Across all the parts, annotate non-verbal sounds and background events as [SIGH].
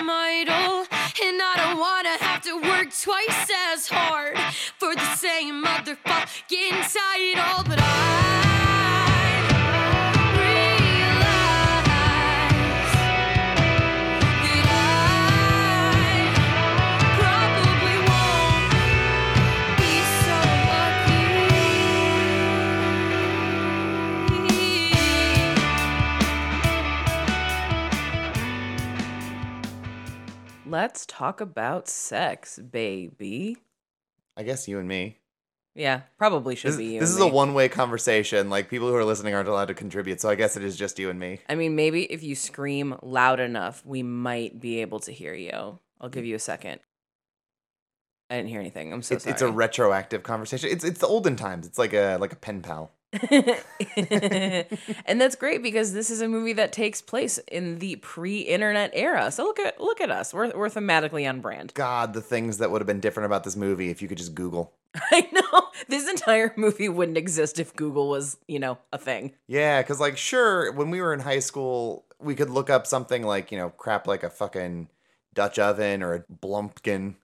Goddamn idol. And I don't wanna have to work twice as hard for the same motherfucking title. But I Let's talk about sex, baby. I guess you and me. Yeah, probably should This, be you. this is a one-way conversation. Like people who are listening aren't allowed to contribute, so I guess it is just you and me. I mean, maybe if you scream loud enough, we might be able to hear you. I'll give you a second. I didn't hear anything. I'm so It's, sorry. it's a retroactive conversation. It's it's the olden times. It's like a like a pen pal. [LAUGHS] and that's great because this is a movie that takes place in the pre-internet era. So look at look at us. We're we're thematically on brand. God, the things that would have been different about this movie if you could just Google. [LAUGHS] I know this entire movie wouldn't exist if Google was, you know, a thing. Yeah, because like sure, when we were in high school, we could look up something like you know crap like a fucking Dutch oven or a Blumpkin.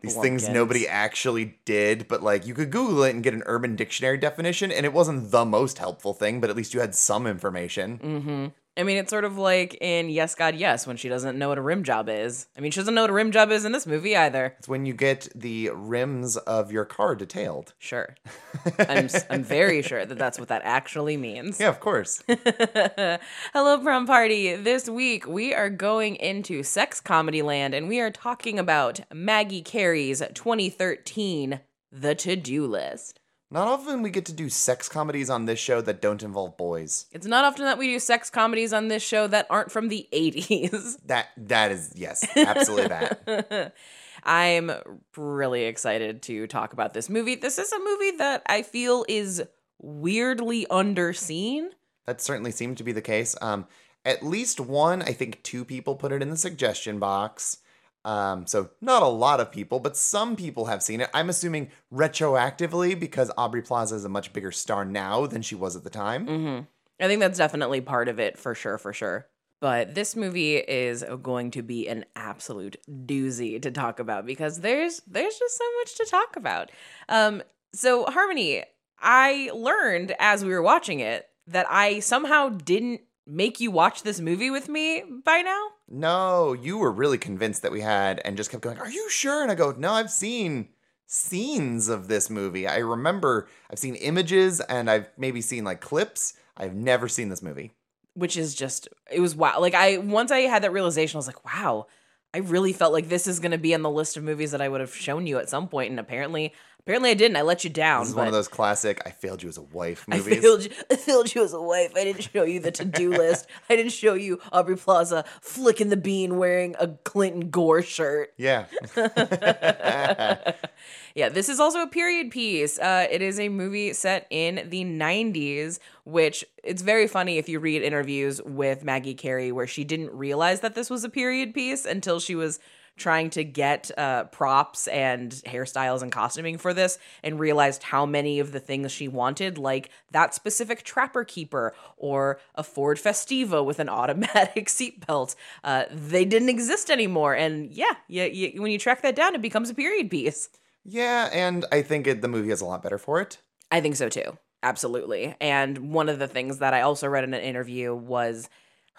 These things nobody actually did, but like you could Google it and get an Urban Dictionary definition, and it wasn't the most helpful thing, but at least you had some information. Mm-hmm. I mean, it's sort of like in Yes God Yes when she doesn't know what a rim job is. I mean, she doesn't know what a rim job is in this movie either. It's when you get the rims of your car detailed. Sure, [LAUGHS] I'm I'm very sure that that's what that actually means. Yeah, of course. [LAUGHS] Hello, prom party. This week we are going into sex comedy land and we are talking about Maggie Carey's 2013 The To Do List. Not often we get to do sex comedies on this show that don't involve boys. It's not often that we do sex comedies on this show that aren't from the 80s. [LAUGHS] That that is yes, absolutely that. [LAUGHS] I'm really excited to talk about this movie. This is a movie that I feel is weirdly underseen. That certainly seemed to be the case. Um, at least one, I think two people put it in the suggestion box. Um, so not a lot of people, but some people have seen it. I'm assuming retroactively because Aubrey Plaza is a much bigger star now than she was at the time. hmm I think that's definitely part of it for sure, for sure. But this movie is going to be an absolute doozy to talk about because there's there's just so much to talk about. Um, so Harmony, I learned as we were watching it that I somehow didn't make you watch this movie with me by now. No, you were really convinced that we had and just kept going, Are you sure? And I go, No, I've seen scenes of this movie. I remember I've seen images and I've maybe seen like clips. I've never seen this movie. which is just it was wow like i once i had that realization i was like wow i really felt like this is going to be on the list of movies that i would have shown you at some point and apparently apparently i didn't i let you down This is but one of those classic I failed you as a wife movies. I failed, you, I failed you as a wife. I didn't show you the to-do [LAUGHS] list. I didn't show you Aubrey Plaza flicking the bean wearing a Clinton Gore shirt. yeah. [LAUGHS] Yeah, this is also a period piece. Uh, it is a movie set in the 90s, which it's very funny if you read interviews with Maggie Carey where she didn't realize that this was a period piece until she was trying to get uh, props and hairstyles and costuming for this and realized how many of the things she wanted, like that specific trapper keeper or a Ford Festiva with an [LAUGHS] automatic seatbelt, uh, they didn't exist anymore. And yeah, yeah, yeah, when you track that down, it becomes a period piece. yeah, and I think it, the movie is a lot better for it. I think so too. Absolutely. And one of the things that I also read in an interview was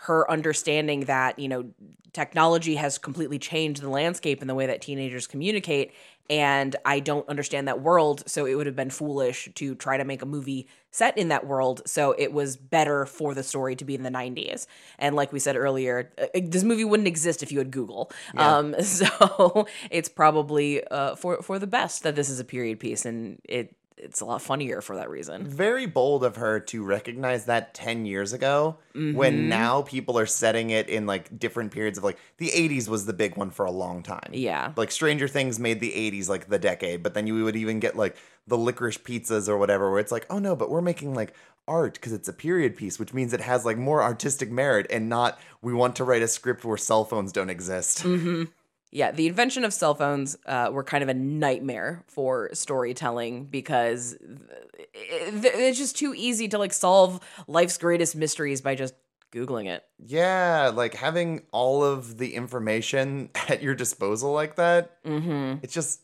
her understanding that, you know, technology has completely changed the landscape and the way that teenagers communicate. And I don't understand that world. So it would have been foolish to try to make a movie set in that world. So it was better for the story to be in the 90s. And like we said earlier, uh, this movie wouldn't exist if you had Google. Um, [LAUGHS] so it's probably uh, for, for the best that this is a period piece. And it, it's a lot funnier for that reason. Very bold of her to recognize that 10 years ago Mm-hmm. when now people are setting it in like different periods of like the 80s was the big one for a long time. Yeah. Like Stranger Things made the 80s like the decade, but then you would even get like the licorice pizzas or whatever where it's like, "Oh no, but we're making like art because it's a period piece, which means it has like more artistic merit and not we want to write a script where cell phones don't exist." Mm-hmm. Yeah, the invention of cell phones uh, were kind of a nightmare for storytelling because it's just too easy to like solve life's greatest mysteries by just googling it. Yeah, like having all of the information [LAUGHS] at your disposal like that, Mm-hmm. it's just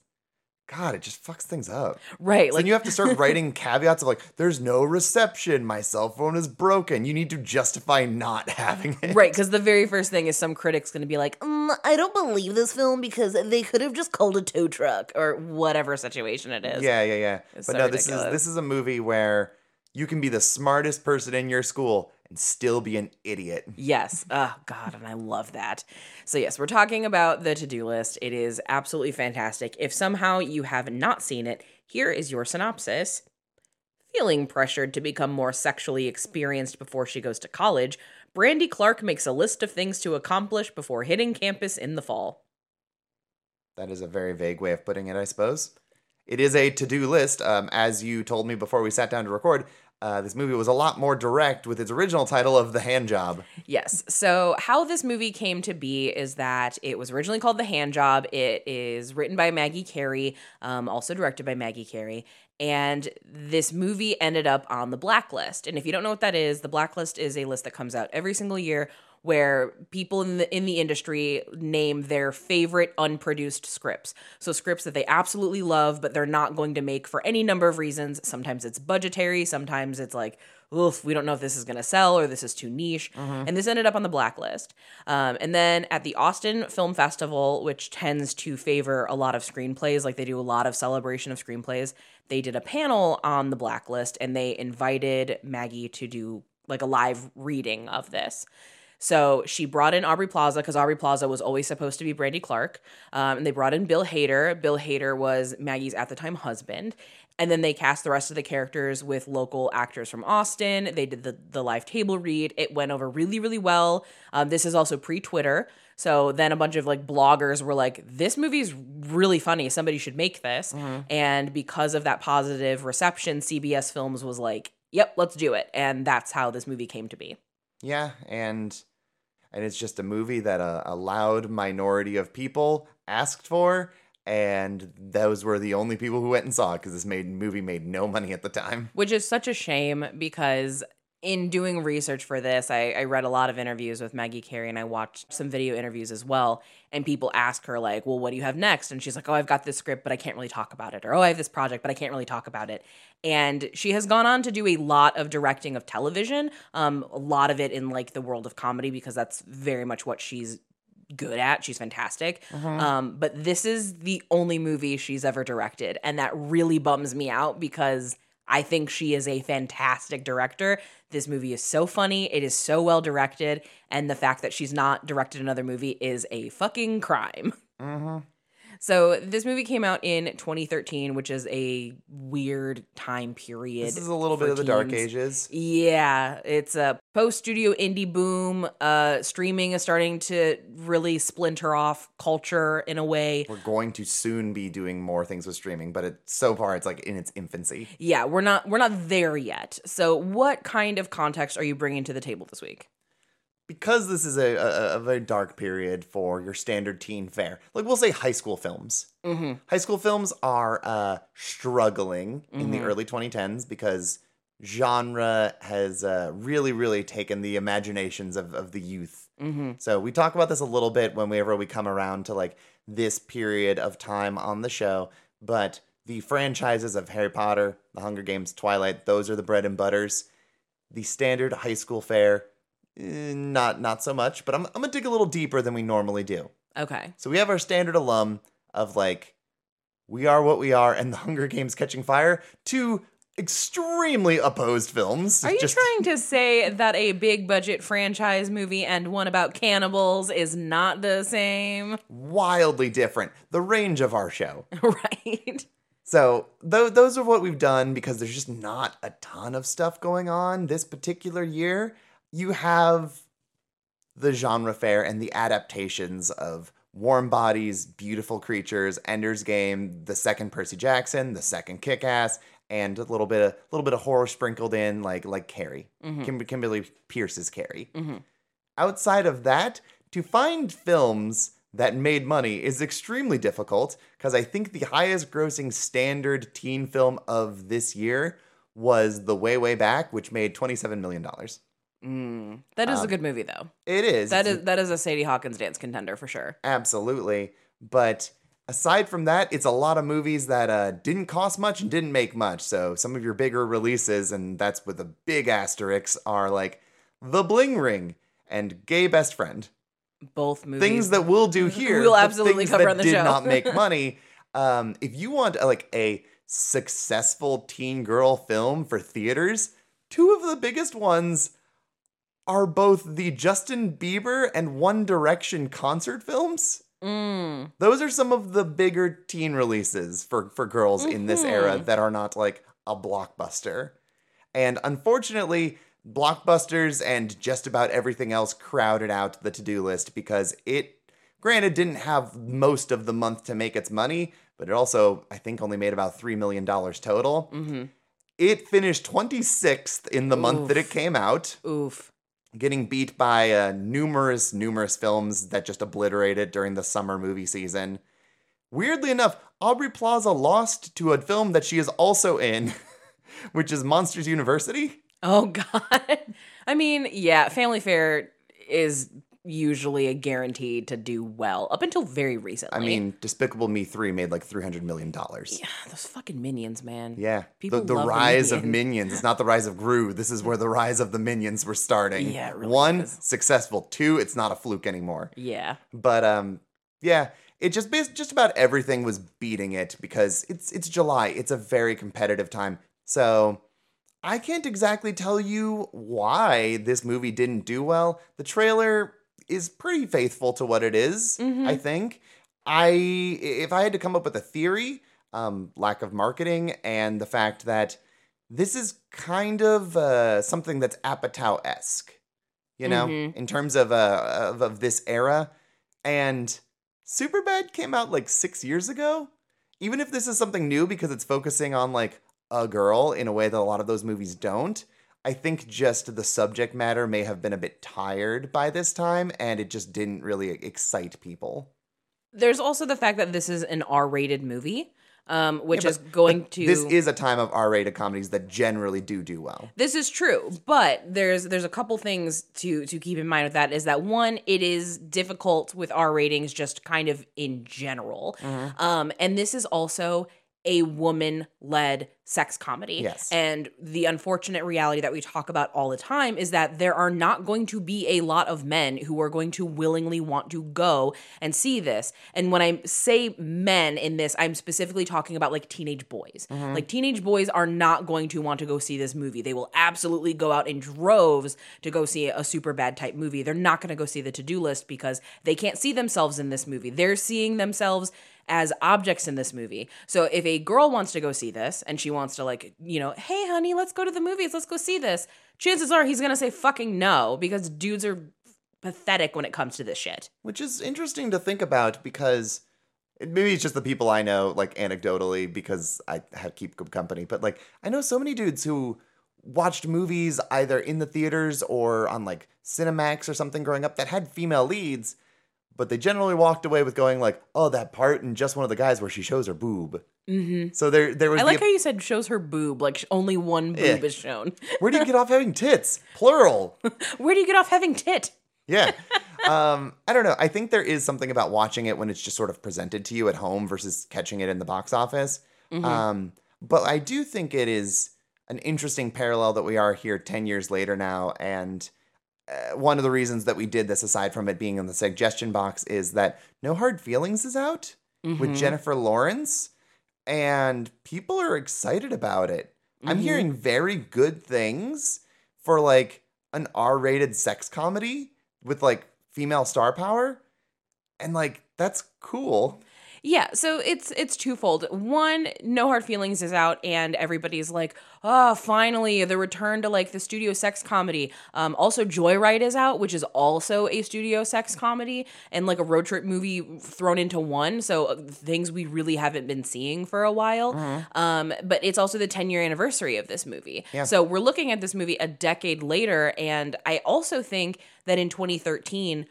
God, it just fucks things up. Right, Like like you have to start [LAUGHS] writing caveats of like, there's no reception, my cell phone is broken. You need to justify not [LAUGHS] having it. right because the very first thing is some critic's going to be like, mm, I don't believe this film because they could have just called a tow truck or whatever situation it is. Yeah, yeah, yeah. It's but so no, this is this is a movie where you can be the smartest person in your school and still be an idiot. Yes. Oh, God. And I love that. So, yes, we're talking about the to do list. It is absolutely fantastic. If somehow you have not seen it, here is your synopsis. Feeling pressured to become more sexually experienced before she goes to college, Brandy Clark makes a list of things to accomplish before hitting campus in the fall. That is a very vague way of putting it, I suppose. It is a to-do list. Um, as you told me before we sat down to record, uh, this movie was a lot more direct with its original title of The Hand Job. Yes. So, how this movie came to be is that it was originally called The Hand Job. It is written by Maggie Carey, um, also directed by Maggie Carey. And this movie ended up on the blacklist. And if you don't know what that is, the blacklist is a list that comes out every single year where people in the in the industry name their favorite unproduced scripts. So scripts that they absolutely love, but they're not going to make for any number of reasons. Sometimes it's budgetary, sometimes it's like, oof, we don't know if this is going to sell or this is too niche. And this ended up on the blacklist. Um, and then at the Austin Film Festival, which tends to favor a lot of screenplays, like they do a lot of celebration of screenplays, they did a panel on the blacklist and they invited Maggie to do like a live reading of this. So she brought in Aubrey Plaza because Aubrey Plaza was always supposed to be Brandy Clark. Um, and they brought in Bill Hader. Bill Hader was Maggie's at the time husband. And then they cast the rest of the characters with local actors from Austin. They did the, the live table read. It went over really, really well. Um, this is also pre Twitter. So then a bunch of like bloggers were like, this movie's really funny. Somebody should make this. And because of that positive reception, CBS Films was like, yep, let's do it. And that's how this movie came to be. Yeah, and and it's just a movie that a, a loud minority of people asked for, and those were the only people who went and saw it because this made movie made no money at the time. which is such a shame because in doing research for this, I, I read a lot of interviews with Maggie Carey and I watched some video interviews as well. And people ask her, like, well, what do you have next? And she's like, oh, I've got this script, but I can't really talk about it. Or, oh, I have this project, but I can't really talk about it. And she has gone on to do a lot of directing of television, um, a lot of it in like the world of comedy, because that's very much what she's good at. She's fantastic. Um, but this is the only movie she's ever directed. And that really bums me out because I think she is a fantastic director. This movie is so funny. It is so well directed. And the fact that she's not directed another movie is a fucking crime. Mm-hmm. So this movie came out in 2013, which is a weird time period. This is a little bit for of the dark ages. Yeah, it's a post studio indie boom. Uh, streaming is starting to really splinter off culture in a way. We're going to soon be doing more things with streaming, but it so far it's like in its infancy. Yeah, we're not we're not there yet. So, what kind of context are you bringing to the table this week? Because this is a, a, a very dark period for your standard teen fare, like we'll say high school films. Mm-hmm. High school films are uh, struggling in the Mhm. early 2010s because genre has uh, really, really taken the imaginations of, of the youth. Mm-hmm. So we talk about this a little bit whenever we come around to like this period of time on the show, but the franchises of Harry Potter, The Hunger Games, Twilight, those are the bread and butters. The standard high school fare, Eh, not not so much, but I'm, I'm gonna dig a little deeper than we normally do. Okay. So we have our standard alum of like, we are what we are, and The Hunger Games Catching Fire, two extremely opposed films. Are you Just- trying to say that a big budget franchise movie and one about cannibals is not the same? wildly different. The range of our show. [LAUGHS] right. So th- those are what we've done because there's just not a ton of stuff going on this particular year. You have the genre fare and the adaptations of Warm Bodies, Beautiful Creatures, Ender's Game, the second Percy Jackson, the second Kick Ass, and a little bit of little bit of horror sprinkled in, like like Carrie, mm-hmm. Kim- Kimberly Peirce's Carrie. Mm-hmm. Outside of that, to find films that made money is extremely difficult because I think the highest grossing standard teen film of this year was The Way Way Back, which made twenty seven million dollars. Mm. That is a good movie though. It is. That is that is a Sadie Hawkins dance contender for sure. Absolutely. But aside from that, it's a lot of movies that uh, didn't cost much and didn't make much. So some of your bigger releases, and that's with a big asterisk, are like The Bling Ring and Gay Best Friend. Both movies. Things that we'll do [LAUGHS] here. We'll absolutely cover that on the did show. not make [LAUGHS] money. Um, if you want uh, like a successful teen girl film for theaters, two of the biggest ones are both the Justin Bieber and One Direction concert films. Mm. Those are some of the bigger teen releases for, for girls in this era that are not like a blockbuster. And unfortunately, blockbusters and just about everything else crowded out the to do list because it, granted, didn't have most of the month to make its money, but it also, I think, only made about $3 million total. hmm It finished 26th in the month that it came out Oof. Getting beat by uh, numerous, numerous films that just obliterated during the summer movie season. Weirdly enough, Aubrey Plaza lost to a film that she is also in, [LAUGHS] which is Monsters University. Oh [LAUGHS] God. I mean, yeah, Family Fare is usually a guarantee to do well up until very recently. I mean, Despicable Me 3 made like $300 million. yeah, those fucking minions, man. Yeah. People the the rise of Minions. minions. It's not the rise of Gru. This is where the rise of the minions were starting. Yeah, really One, is. successful. Two, it's not a fluke anymore. Yeah. But um, yeah, it just just about everything was beating it because it's it's July. It's a very competitive time. So I can't exactly tell you why this movie didn't do well. The trailer is pretty faithful to what it is, I think. I if I had to come up with a theory, um, lack of marketing and the fact that this is kind of uh, something that's Apatow esque, you know, Mhm. in terms of, uh, of of this era. And Superbad came out like six years ago. Even if this is something new because it's focusing on like a girl in a way that a lot of those movies don't, I think just the subject matter may have been a bit tired by this time and it just didn't really excite people. There's also the fact that this is an R-rated movie, um, which Yeah, is going to This is a time of R-rated comedies that generally do do well. This is true, but there's there's a couple things to to keep in mind with that is that one, it is difficult with R ratings just kind of in general. Mm-hmm. Um, and this is also a woman led sex comedy. Yes. And the unfortunate reality that we talk about all the time is that there are not going to be a lot of men who are going to willingly want to go and see this. And when I say men in this, I'm specifically talking about like teenage boys. Mm-hmm. Like teenage boys are not going to want to go see this movie. They will absolutely go out in droves to go see a super bad type movie. They're not going to go see the to do list because they can't see themselves in this movie. They're seeing themselves as objects in this movie. So if a girl wants to go see this and she wants to like, you know, hey honey, let's go to the movies, let's go see this. Chances are he's going to say fucking no because dudes are pathetic when it comes to this shit. Which is interesting to think about because maybe it's just the people I know, like anecdotally, because I have keep good company. But like, I know so many dudes who watched movies either in the theaters or on like Cinemax or something growing up that had female leads, but they generally walked away with going like, "Oh, that part in just one of the guys where she shows her boob." Mm-hmm. So there, there was. I the- like how you said shows her boob, like only one boob Yeah. is shown. [LAUGHS] Where do you get off having tits? Plural. [LAUGHS] Where do you get off having tit? Yeah. [LAUGHS] Um, I don't know. I think there is something about watching it when it's just sort of presented to you at home versus catching it in the box office. Um, but I do think it is an interesting parallel that we are here 10 years later now. And Uh, one of the reasons that we did this, aside from it being in the suggestion box, is that No Hard Feelings is out with mm-hmm. Jennifer Lawrence, and people are excited about it. I'm mm-hmm. hearing very good things for like an R-rated sex comedy with like female star power, and like that's cool. Yeah, so it's it's twofold. One, No Hard Feelings is out, and everybody's like, "Oh, finally, the return to like the studio sex comedy." Um, also, Joyride is out, which is also a studio sex comedy and like a road trip movie thrown into one. So uh, things we really haven't been seeing for a while. Um, but it's also the 10 year anniversary of this movie. Yeah. So we're looking at this movie a decade later, and I also think that in 2013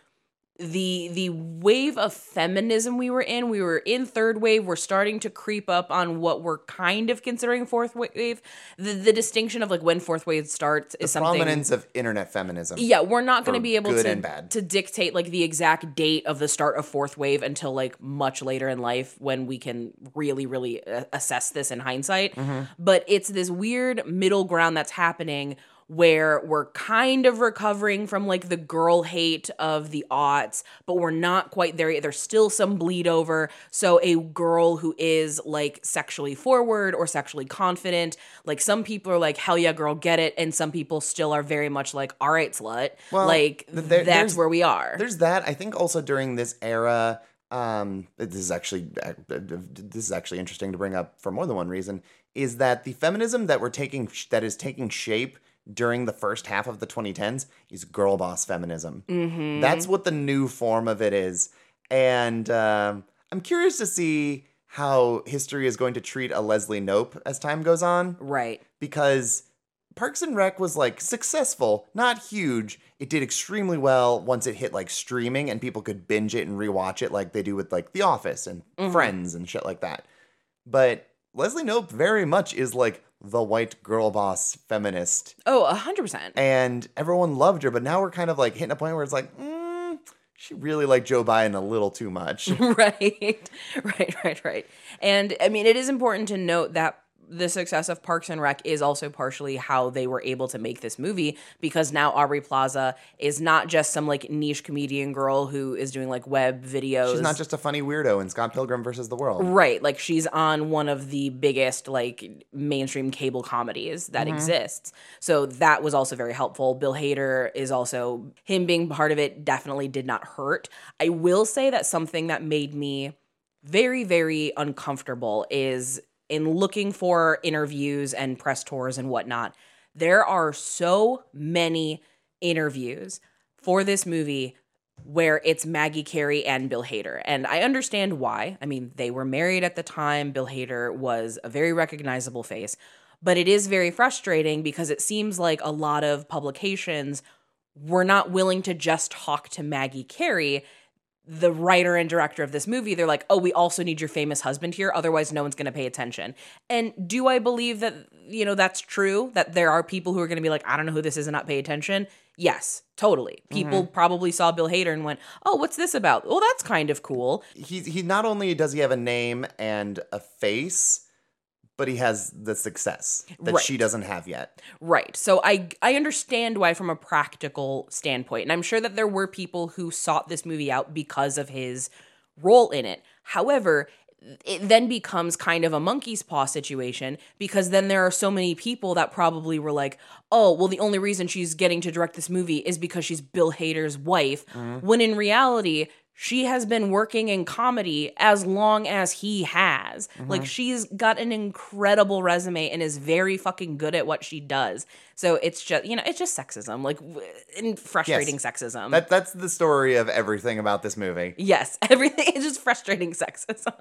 the the wave of feminism we were in we were in third wave we're starting to creep up on what we're kind of considering fourth wave the, the distinction of like when fourth wave starts is something Prominence of internet feminism. yeah we're not going to be able good to and bad. to dictate like the exact date of the start of fourth wave until like much later in life when we can really really uh, assess this in hindsight Mm-hmm. but it's this weird middle ground that's happening where we're kind of recovering from like the girl hate of the aughts, but we're not quite there yet. There's still some bleed over. So, a girl who is like sexually forward or sexually confident, like some people are like, hell yeah, girl, get it. And some people still are very much like, all right, slut. Well, like, th- there- that's where we are. There's that. I think also during this era, um, this is actually uh, this is actually interesting to bring up for more than one reason. Is that the feminism that we're taking that is taking shape during the first half of the 2010s is girl boss feminism. Mm-hmm. That's what the new form of it is, and um, I'm curious to see how history is going to treat a Leslie Knope as time goes on Right. because Parks and Rec was like successful, not huge. It did extremely well once it hit like streaming and people could binge it and rewatch it like they do with like The Office and Friends and shit like that. But Leslie Knope very much is like the white girl boss feminist Oh, a hundred percent. and everyone loved her, but now we're kind of like hitting a point where it's like, mm, she really liked Joe Biden a little too much. [LAUGHS] right [LAUGHS] right right right and i mean it is important to note that the success of Parks and Rec is also partially how they were able to make this movie because now Aubrey Plaza is not just some like niche comedian girl who is doing like web videos. She's not just a funny weirdo in Scott Pilgrim versus the World. Right, like she's on one of the biggest like mainstream cable comedies that mm-hmm. exists. So that was also very helpful. Bill Hader is also him being part of it definitely did not hurt. I will say that something that made me very very uncomfortable is in looking for interviews and press tours and whatnot. There are so many interviews for this movie where it's Maggie Carey and Bill Hader. And I understand why. I mean, they were married at the time. Bill Hader was a very recognizable face. But it is very frustrating because it seems like a lot of publications were not willing to just talk to Maggie Carey, the writer and director of this movie. They're like, oh, we also need your famous husband here. Otherwise, no one's going to pay attention. And do I believe that, you know, that's true? That there are people who are going to be like, I don't know who this is and not pay attention? Yes, totally. Mm-hmm. People probably saw Bill Hader and went, oh, what's this about? Well, that's kind of cool. he he not only does he have a name and a face, but he has the success that Right. she doesn't have yet. Right. So I I understand why from a practical standpoint. And I'm sure that there were people who sought this movie out because of his role in it. However, it then becomes kind of a monkey's paw situation because then there are so many people that probably were like, "Oh, well the only reason she's getting to direct this movie is because she's Bill Hader's wife." Mm-hmm. When in reality, she has been working in comedy as long as he has. Like she's got an incredible resume and is very fucking good at what she does. So it's just, you know, it's just sexism, like and frustrating sexism. That that's the story of everything about this movie. Yes, [LAUGHS] everything is just frustrating sexism.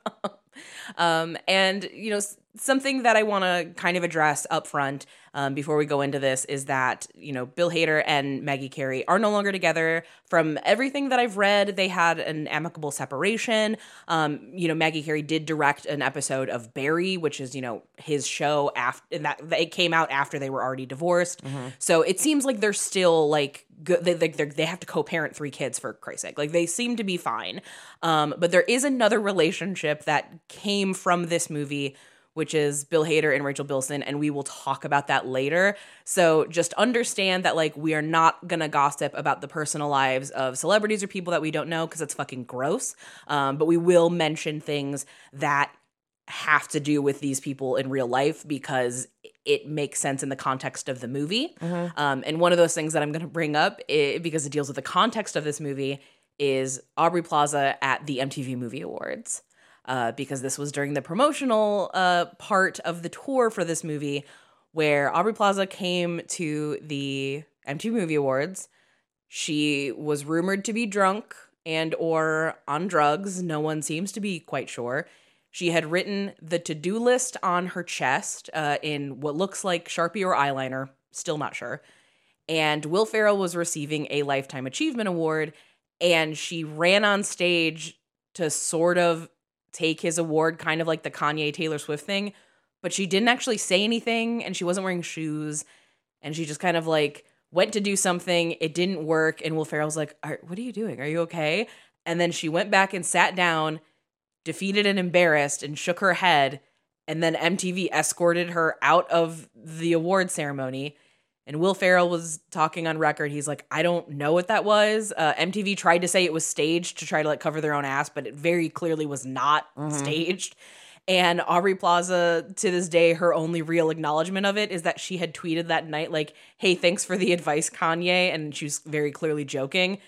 [LAUGHS] um, and you know, something that I want to kind of address up front um, before we go into this is that you know Bill Hader and Maggie Carey are no longer together. From everything that I've read, they had an amicable separation. Um, you know, Maggie Carey did direct an episode of Barry, which is you know his show after and that it came out after they were already divorced. So it seems like they're still like good. They they, they have to co-parent three kids for Christ's sake. Like they seem to be fine. Um, but there is another relationship that came from this movie. Which is Bill Hader and Rachel Bilson, and we will talk about that later. So just understand that, like, we are not gonna gossip about the personal lives of celebrities or people that we don't know because it's fucking gross. Um, but we will mention things that have to do with these people in real life because it makes sense in the context of the movie. Um, and one of those things that I'm going to bring up, i because it deals with the context of this movie, is Aubrey Plaza at the MTV Movie Awards. Uh, because this was during the promotional uh, part of the tour for this movie, where Aubrey Plaza came to the MTV Movie Awards. She was rumored to be drunk and or on drugs. No one seems to be quite sure. She had written the to-do list on her chest uh, in what looks like Sharpie or eyeliner. Still not sure. And Will Ferrell was receiving a Lifetime Achievement Award, and she ran on stage to sort of take his award, kind of like the Kanye Taylor Swift thing. But she didn't actually say anything, and she wasn't wearing shoes, and she just kind of like went to do something. It didn't work, and Will Ferrell's like, "Are- "What are you doing? Are you okay?" And then she went back and sat down, defeated and embarrassed, and shook her head. And then MTV escorted her out of the award ceremony. And Will Ferrell was talking on record. He's like, I don't know what that was. Uh, MTV tried to say it was staged to try to like cover their own ass, but it very clearly was not staged. And Aubrey Plaza, to this day, her only real acknowledgement of it is that she had tweeted that night, like, hey, thanks for the advice, Kanye. And she was very clearly joking.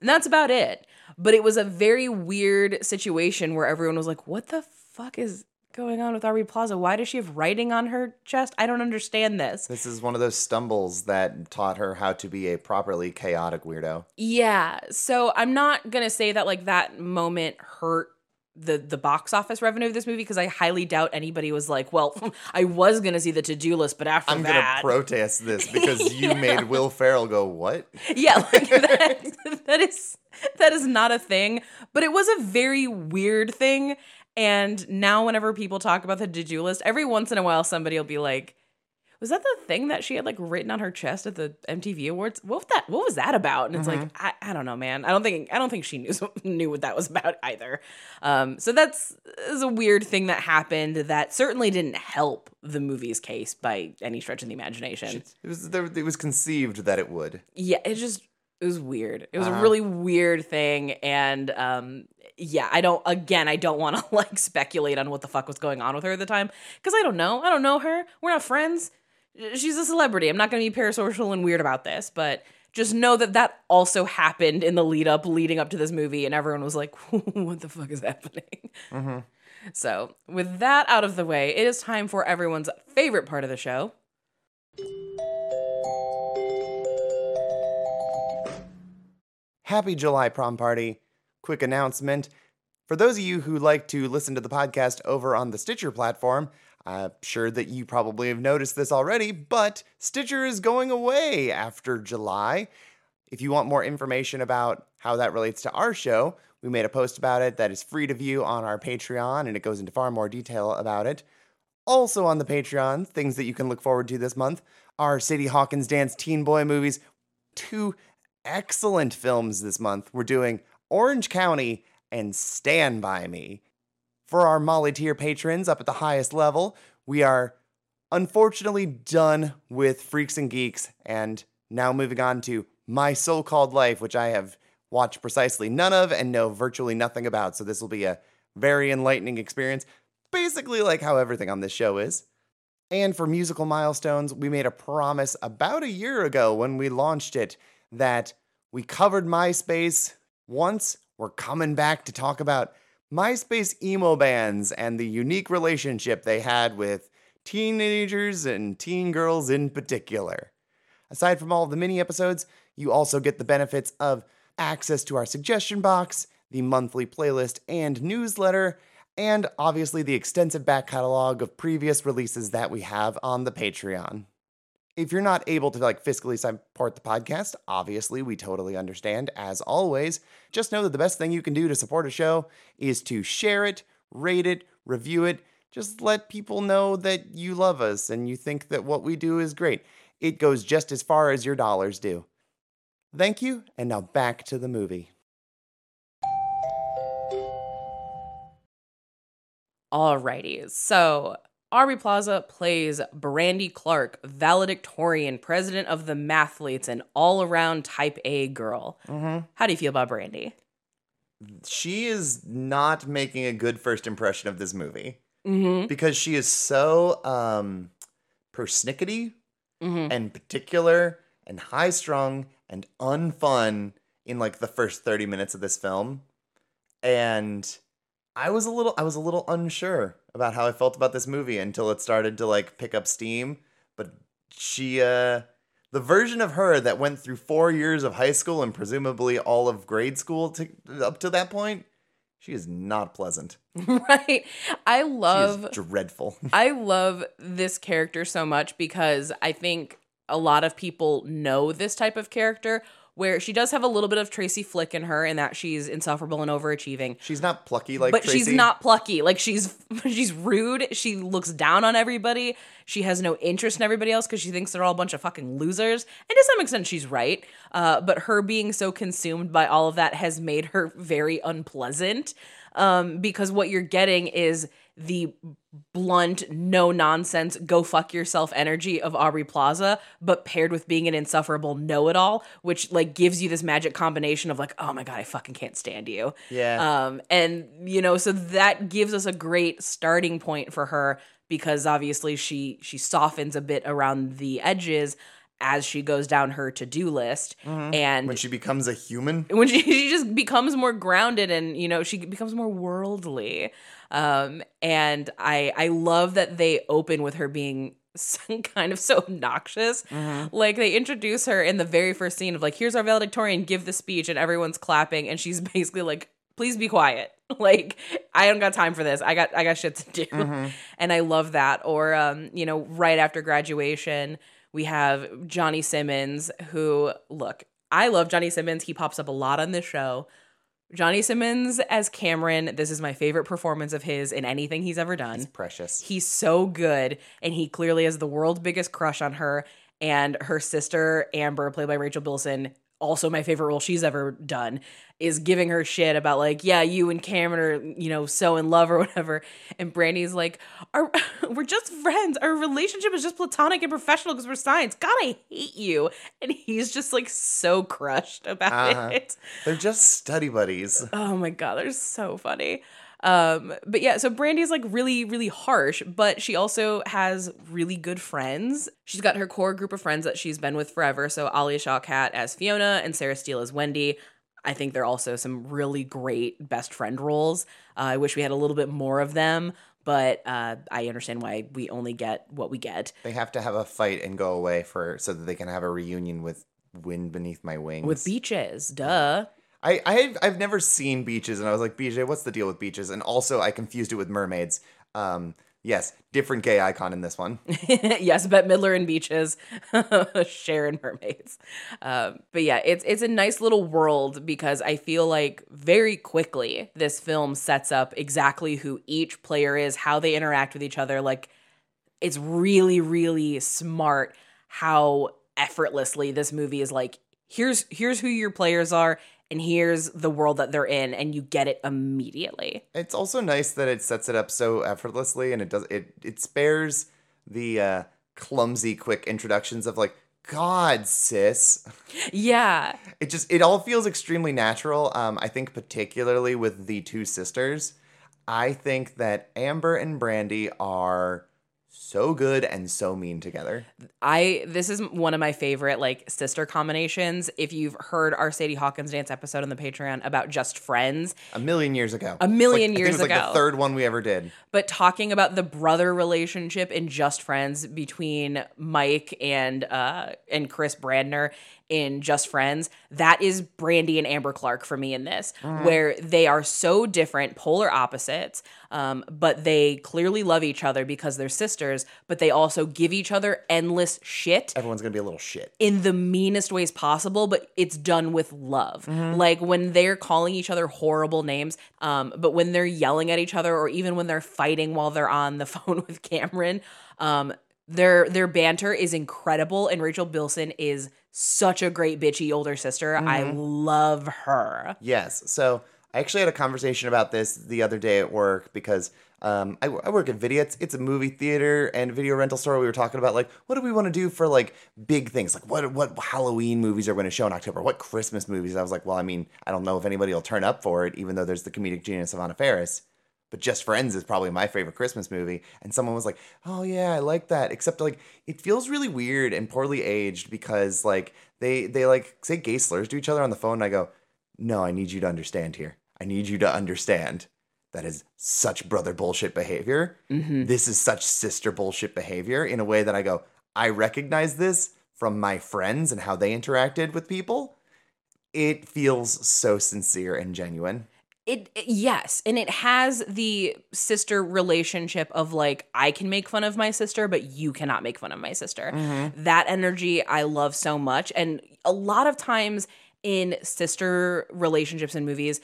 And that's about it. But it was a very weird situation where everyone was like, what the fuck is going on with Aubrey Plaza? Why does she have writing on her chest? I don't understand this. This is one of those stumbles that taught her how to be a properly chaotic weirdo. Yeah. So I'm not gonna say that like that moment hurt the the box office revenue of this movie because I highly doubt anybody was like, well, [LAUGHS] I was gonna see the to do list, but after that. I'm gonna protest this [LAUGHS] because you made Will Ferrell go what? yeah, like that, [LAUGHS] that is that is not a thing. But it was a very weird thing. And now, whenever people talk about the to do list, every once in a while, somebody will be like, "Was that the thing that she had like written on her chest at the MTV Awards? What was that? What was that about?" And it's like, I, I don't know, man. I don't think I don't think she knew [LAUGHS] knew what that was about either. Um, so that's is a weird thing that happened that certainly didn't help the movie's case by any stretch of the imagination. It was there, it was conceived that it would. Yeah, it just it was weird. It was a Uh-huh. really weird thing, and um, yeah, I don't. Again, I don't want to [LAUGHS] like speculate on what the fuck was going on with her at the time because I don't know. I don't know her. We're not friends. She's a celebrity. I'm not going to be parasocial and weird about this, but just know that that also happened in the lead up, leading up to this movie, and everyone was like, [LAUGHS] "What the fuck is happening?" Mm-hmm. So, with that out of the way, it is time for everyone's favorite part of the show. Happy July prom party. Quick announcement. For those of you who like to listen to the podcast over on the Stitcher platform, I'm sure that you probably have noticed this already, but Stitcher is going away after July. If you want more information about how that relates to our show, we made a post about it that is free to view on our Patreon, and it goes into far more detail about it. Also on the Patreon, things that you can look forward to this month are Sadie Hawkins Dance Teen Boy movies, two excellent films this month. We're doing Orange County and Stand By Me. For our Molly tier patrons up at the highest level, we are unfortunately done with Freaks and Geeks and now moving on to My So Called Life, which I have watched precisely none of and know virtually nothing about. So this will be a very enlightening experience, basically like how everything on this show is. And for musical milestones, we made a promise about a year ago when we launched it that we covered MySpace once. We're coming back to talk about MySpace emo bands and the unique relationship they had with teenagers and teen girls in particular. Aside from all of the mini episodes, you also get the benefits of access to our suggestion box, the monthly playlist and newsletter, and obviously the extensive back catalog of previous releases that we have on the Patreon. If you're not able to like fiscally support the podcast, obviously we totally understand. As always, just know that the best thing you can do to support a show is to share it, rate it, review it. Just let people know that you love us and you think that what we do is great. It goes just as far as your dollars do. Thank you, and now back to the movie. Alrighty, so Aubrey Plaza plays Brandy Clark, valedictorian, president of the mathletes, and all around type A girl. Mm-hmm. How do you feel about Brandy? She is not making a good first impression of this movie Mm-hmm. because she is so um persnickety Mm-hmm. and particular and high strung and unfun in like the first 30 minutes of this film. And I was a little I was a little unsure about how I felt about this movie until it started to like pick up steam. But she uh the version of her that went through four years of high school and presumably all of grade school to, up to that point, she is not pleasant. [LAUGHS] right. I love dreadful. [LAUGHS] I love this character so much because I think a lot of people know this type of character where she does have a little bit of Tracy Flick in her in that she's insufferable and overachieving. She's not plucky like but she's not plucky. Like she's [LAUGHS] she's rude. She looks down on everybody. She has no interest in everybody else because she thinks they're all a bunch of fucking losers. And to some extent, she's right. Uh, but her being so consumed by all of that has made her very unpleasant. Um, because what you're getting is the blunt, no nonsense, go fuck yourself energy of Aubrey Plaza, but paired with being an insufferable know it all, which like gives you this magic combination of like, oh my god, I fucking can't stand you. Yeah. Um, and you know, so that gives us a great starting point for her because obviously she she softens a bit around the edges as she goes down her to-do list and when she becomes a human. when she, [LAUGHS] she just becomes more grounded and you know she becomes more worldly. Um and i i love that they open with her being [LAUGHS] some kind of so obnoxious. Like they introduce her in the very first scene of like here's our valedictorian give the speech and everyone's clapping and she's [LAUGHS] basically like please be quiet. Like i don't got time for this. I got i got shit to do. And i love that. Or um you know right after graduation we have johnny simmons who look i love johnny simmons he pops up a lot on this show johnny simmons as cameron this is my favorite performance of his in anything he's ever done Precious. He's so good, and he clearly has the world's biggest crush on her. And her sister, Amber, played by Rachel Bilson, also my favorite role she's ever done, is giving her shit about, like, yeah, you and Cameron are, you know, so in love or [LAUGHS] whatever. And Brandy's like, Our, [LAUGHS] we're just friends. Our relationship is just platonic and professional because we're science. God, I hate you. And he's just like so crushed about Uh-huh. it. They're just study buddies. Oh my god, they're so funny. Um, but yeah, so Brandy's like really, really harsh, but she also has really good friends. She's got her core group of friends that she's been with forever. So Alia Shawkat as Fiona and Sarah Steele as Wendy. I think they're also some really great best friend roles. Uh, I wish we had a little bit more of them, but uh, I understand why we only get what we get. They have to have a fight and go away for so that they can have a reunion with Wind Beneath My Wings. With beaches, duh. I, I've, I've never seen beaches, and I was like, BJ, what's the deal with beaches? And also, I confused it with mermaids. Um, yes, different gay icon in this one. [LAUGHS] yes, Bette Midler and beaches, [LAUGHS] Cher in mermaids. Um, but yeah, it's it's a nice little world because I feel like very quickly this film sets up exactly who each player is, how they interact with each other. Like it's really really smart how effortlessly this movie is like here's here's who your players are and here's the world that they're in and you get it immediately. It's also nice that it sets it up so effortlessly, and it does it it spares the uh, clumsy, quick introductions of like, God, sis. Yeah. It just it all feels extremely natural. Um, I think particularly with the two sisters, I think that Amber and Brandy are so good and so mean together. I this is one of my favorite like sister combinations. If you've heard our Sadie Hawkins dance episode on the Patreon about just friends, A million years ago. A million like- I think years it was like ago. the third one we ever did. but talking about the brother relationship in Just Friends between Mike and uh and Chris Brander in Just Friends, that is Brandy and Amber Clark for me in this, where they are so different, polar opposites, um, but they clearly love each other because they're sisters, but they also give each other endless shit Everyone's gonna be a little shit. in the meanest ways possible, but it's done with love. Like when they're calling each other horrible names, um, but when they're yelling at each other, or even when they're fighting while they're on the [LAUGHS] phone with Cameron, um, their their banter is incredible, and Rachel Bilson is such a great bitchy older sister. I love her. Yes. So I actually had a conversation about this the other day at work because um, I, I work at Video. It's, it's a movie theater and video rental store. We were talking about like what do we want to do for like big things, like what what Halloween movies are going to show in October, what Christmas movies. I was like, well, I mean, I don't know if anybody will turn up for it, even though there's the comedic genius of Anna Faris. But Just Friends is probably my favorite Christmas movie. And someone was like, oh, yeah, I like that. Except, like, it feels really weird and poorly aged because, like, they, they like, say gay slurs to each other on the phone. And I go, no, I need you to understand here. I need you to understand that is such brother bullshit behavior. Mm-hmm. This is such sister bullshit behavior in a way that I go, I recognize this from my friends and how they interacted with people. It feels so sincere and genuine. It, it- yes, and it has the sister relationship of like I can make fun of my sister, but you cannot make fun of my sister. Mm-hmm. That energy I love so much, and a lot of times in sister relationships in movies,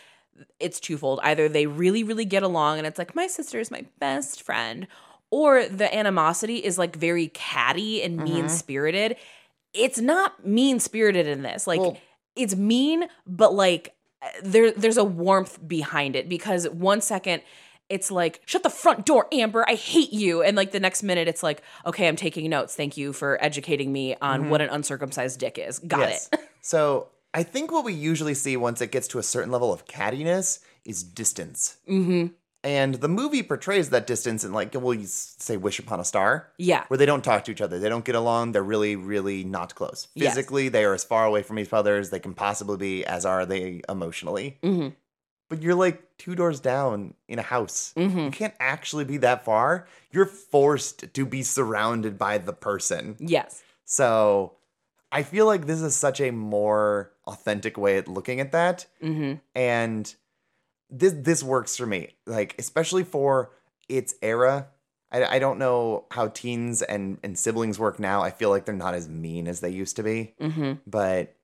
it's twofold. Either they really, really get along, and it's like my sister is my best friend, or the animosity is like very catty and mean mm-hmm. spirited. It's not mean spirited in this. Like Well- it's mean, but like there there's a warmth behind it because one second it's like shut the front door amber i hate you. And like the next minute it's like okay i'm taking notes. Thank you for educating me on what an uncircumcised dick is. Got it. [LAUGHS] So I think what we usually see once it gets to a certain level of cattiness is distance. mm-hmm And the movie portrays that distance in like, well, you say Wish Upon a Star, yeah where they don't talk to each other. They don't get along. They're really, really not close. Yes. Physically, they are as far away from each other as they can possibly be, as are they emotionally. mm-hmm But you're like two doors down in a house. mm-hmm You can't actually be that far. You're forced to be surrounded by the person. yes So I feel like this is such a more authentic way of looking at that. mm-hmm And this this works for me. Like, especially for its era. I, I don't know how teens and, and siblings work now. I feel like they're not as mean as they used to be. mm-hmm But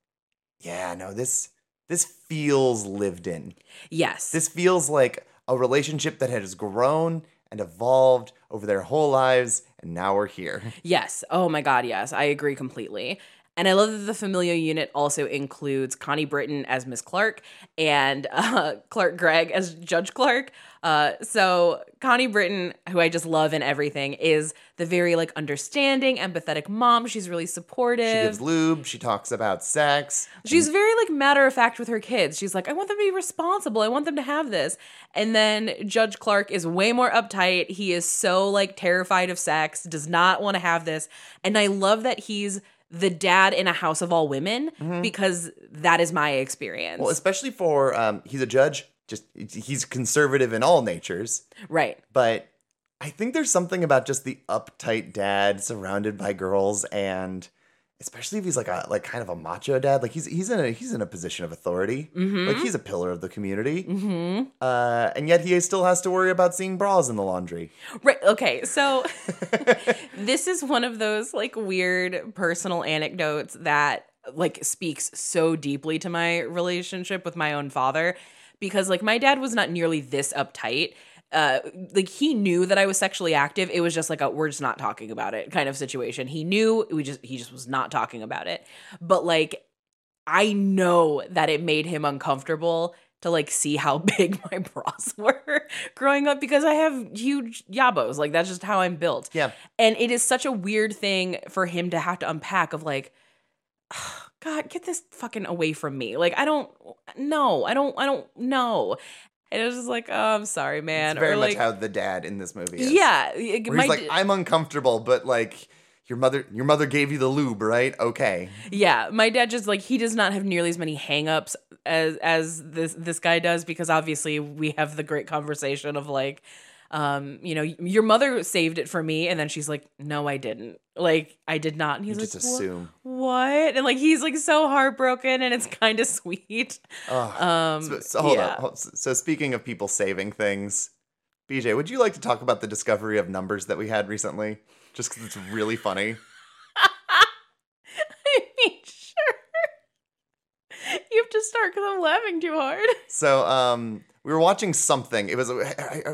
yeah, no, this this feels lived in. yes This feels like a relationship that has grown and evolved over their whole lives, and now we're here. Yes. Oh my God. Yes. I agree completely. And I love that the familial unit also includes Connie Britton as Miss Clark and [LAUGHS] uh, Clark Gregg as Judge Clark. Uh, so Connie Britton, who I just love in everything, is the very like understanding, empathetic mom. She's really supportive. She gives lube. She talks about sex. She's very like matter of fact with her kids. She's like, I want them to be responsible. I want them to have this. And then Judge Clark is way more uptight. He is so like terrified of sex, does not want to have this. And I love that he's the dad in a house of all women because that is my experience. Mm-hmm. Well, especially for um, he's a judge. Just he's conservative in all natures, right. but I think there's something about just the uptight dad surrounded by girls, and especially if he's like a like kind of a macho dad. Like he's he's in a he's in a position of authority. Mm-hmm. Like he's a pillar of the community, hmm uh, and yet he still has to worry about seeing bras in the laundry. Right. Okay. So [LAUGHS] this is one of those like weird personal anecdotes that like speaks so deeply to my relationship with my own father because like my dad was not nearly this uptight. Uh, like he knew that I was sexually active. It was just like a we're just not talking about it kind of situation. He knew we just he just was not talking about it. But like I know that it made him uncomfortable to like see how [LAUGHS] big my bras were growing up because I have huge yabos. Like that's just how I'm built. Yeah, And it is such a weird thing for him to have to unpack of like [SIGHS] God, get this fucking away from me. Like I don't no, I don't I don't know. And it was just like, oh, I'm sorry, man. it's very or much like, how the dad in this movie is. yeah, Where he's like, d- I'm uncomfortable, but like your mother, your mother gave you the lube, right? Okay. Yeah, my dad just like he does not have nearly as many hangups as as this this guy does because obviously we have the great conversation of like um you know your mother saved it for me and then she's like no I didn't like I did not and You he's just like "Wha- assume. what and like he's like so heartbroken and it's kind of sweet Ugh. um So, so hold yeah. Hold- So speaking of people saving things, BJ, would you like to talk about the discovery of numbers that we had recently? Just because it's really funny. [LAUGHS] I mean, sure you have to start because I'm laughing too hard So um, we were watching something. It was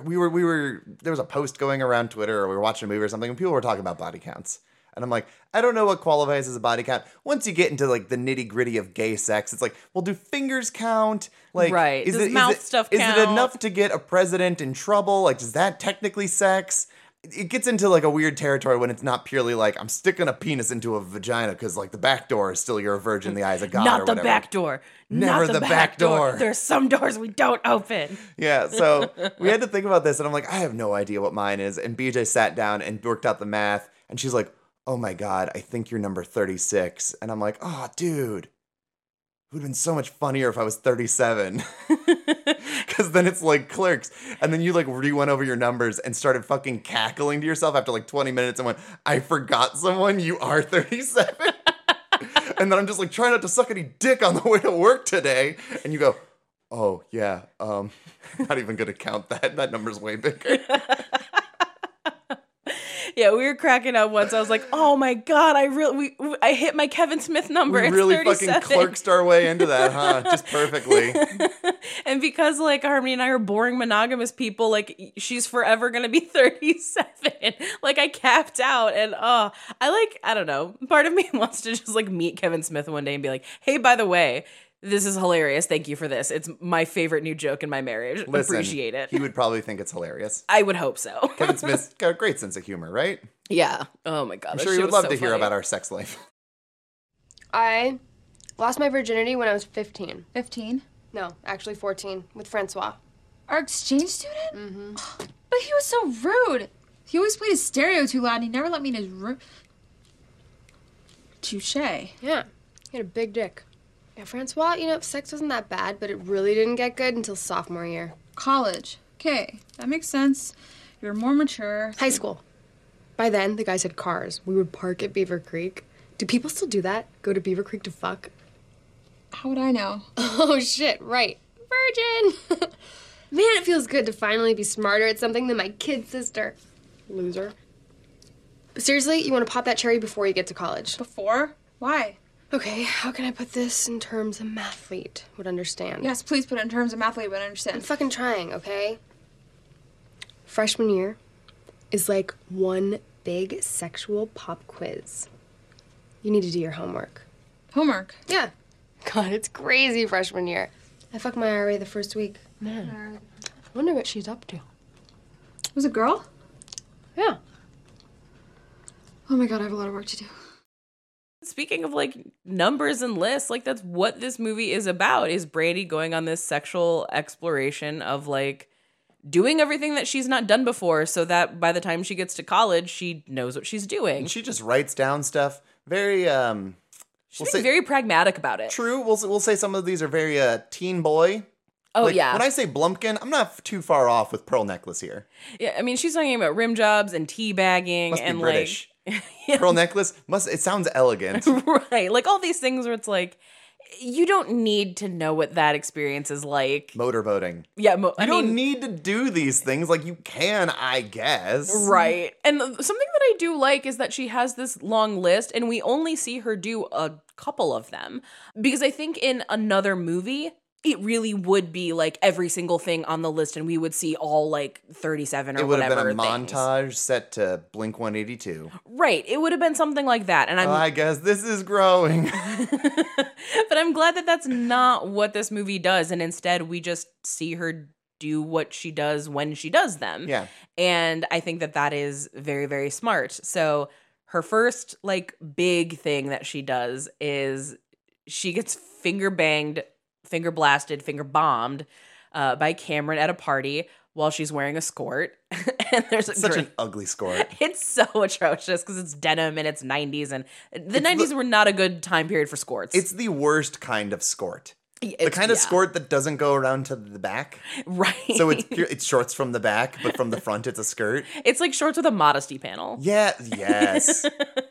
we were we were there was a post going around Twitter, or we were watching a movie or something, and people were talking about body counts. And I'm like, I don't know what qualifies as a body count. Once you get into like the nitty gritty of gay sex, it's like, well, do fingers count? Like, Right. Is Does it, is mouth it- stuff Is it enough to get a president in trouble? Like, does that technically sex? It gets into like a weird territory when it's not purely like I'm sticking a penis into a vagina because like the back door is still you're a virgin in the eyes of God. or not the back door Never not the back door. there's some doors we don't open Yeah, so [LAUGHS] we had to think about this, and I'm like, I have no idea what mine is. And BJ sat down and worked out the math, and she's like, Oh my God, I think you're number 36. And I'm like, Oh, dude, would have been so much funnier if I was 37. [LAUGHS] [LAUGHS] Because then it's like clerks. And then you like re went over your numbers and started fucking cackling to yourself after like 20 minutes and went, I forgot someone. You are 37. [LAUGHS] and then I'm just like trying not to suck any dick on the way to work today. And you go, Oh, yeah. Um, [LAUGHS] not even to count that. That number's way bigger. Yeah, we were cracking up once. I was like, "Oh my god, I really, we, I hit my Kevin Smith number. We really 37. fucking clerked our way into that, huh? Just perfectly. [LAUGHS] and because like Harmony and I are boring monogamous people, like she's forever gonna be [LAUGHS] 37. like I capped out and oh I like I don't know. Part of me [LAUGHS] wants to just like meet Kevin Smith one day and be like, hey, by the way, this is hilarious. Thank you for this. It's my favorite new joke in my marriage. Listen, Appreciate it. He would probably think it's hilarious. I would hope so. [LAUGHS] Kevin Smith's got a great sense of humor, right? yeah. Oh my god. I'm sure he would love to hear about our sex life. [LAUGHS] I lost my virginity when I was 15. 15. No, actually 14, with Francois. Our exchange student? Mm-hmm. [GASPS] But he was so rude. He always played his stereo too loud and he never let me in his room. Touche. Yeah, he had a big dick. Yeah, Francois, you know, sex wasn't that bad, but it really didn't get good until sophomore year. College. Okay, that makes sense. You're more mature. High school. By then, the guys had cars. We would park at Beaver Creek. Do people still do that? Go to Beaver Creek to fuck? How would I know? [LAUGHS] Oh shit, right. Virgin! [LAUGHS] Man, it feels good to finally be smarter at something than my kid sister. Loser. Seriously, you want to pop that cherry before you get to college. Before? Why? Okay, how can I put this in terms a mathlete would understand? Yes, please put it in terms of mathlete, but I I'm understand. fucking trying, okay? Freshman year is like one big sexual pop quiz. You need to do your homework. Homework. Yeah. [LAUGHS] God, it's crazy freshman year. I fucked my IRA the first week. Man. I wonder what she's up to. Was it a girl? Yeah. Oh my god, I have a lot of work to do. Speaking of like numbers and lists, like that's what this movie is about is Brandy going on this sexual exploration of like doing everything that she's not done before so that by the time she gets to college, she knows what she's doing. And she just writes down stuff. Very um She's we'll say- very pragmatic about it. true. We'll we'll say some of these are very uh teen boy. Oh Like, yeah. When I say Blumpkin, I'm not too far off with Pearl Necklace here. yeah, I mean she's talking about rim jobs and tea bagging and British. like [LAUGHS] Pearl Necklace must it sounds elegant. [LAUGHS] right, like all these things where it's like you don't need to know what that experience is like. Motor Motorboating. Yeah, mo- You I don't mean, need to do these things like you can, I guess. Right. And something that I do like is that she has this long list and we only see her do a couple of them. Because I think in another movie, it really would be like every single thing on the list and we would see all like 37 or It would have whatever been a things. montage set to Blink 182. Right. It would have been something like that. And I'm I guess this is growing. [LAUGHS] [LAUGHS] but I'm glad that that's not what this movie does and instead we just see her do what she does when she does them. yeah. And I think that that is very, very smart. So her first like big thing that she does is she gets finger banged, finger blasted, finger bombed uh, by Cameron at a party while she's wearing a skirt. [LAUGHS] and there's a Such an ugly skirt. [LAUGHS] it's so atrocious because it's denim and it's 90s and the It's 90s the- were not a good time period for skirts. It's the worst kind of skort. The kind of yeah. skort that doesn't go around to the back. right. So it's pure, [LAUGHS] it's shorts from the back, but from the front it's a skirt. it's like shorts with a modesty panel. Yeah, yes.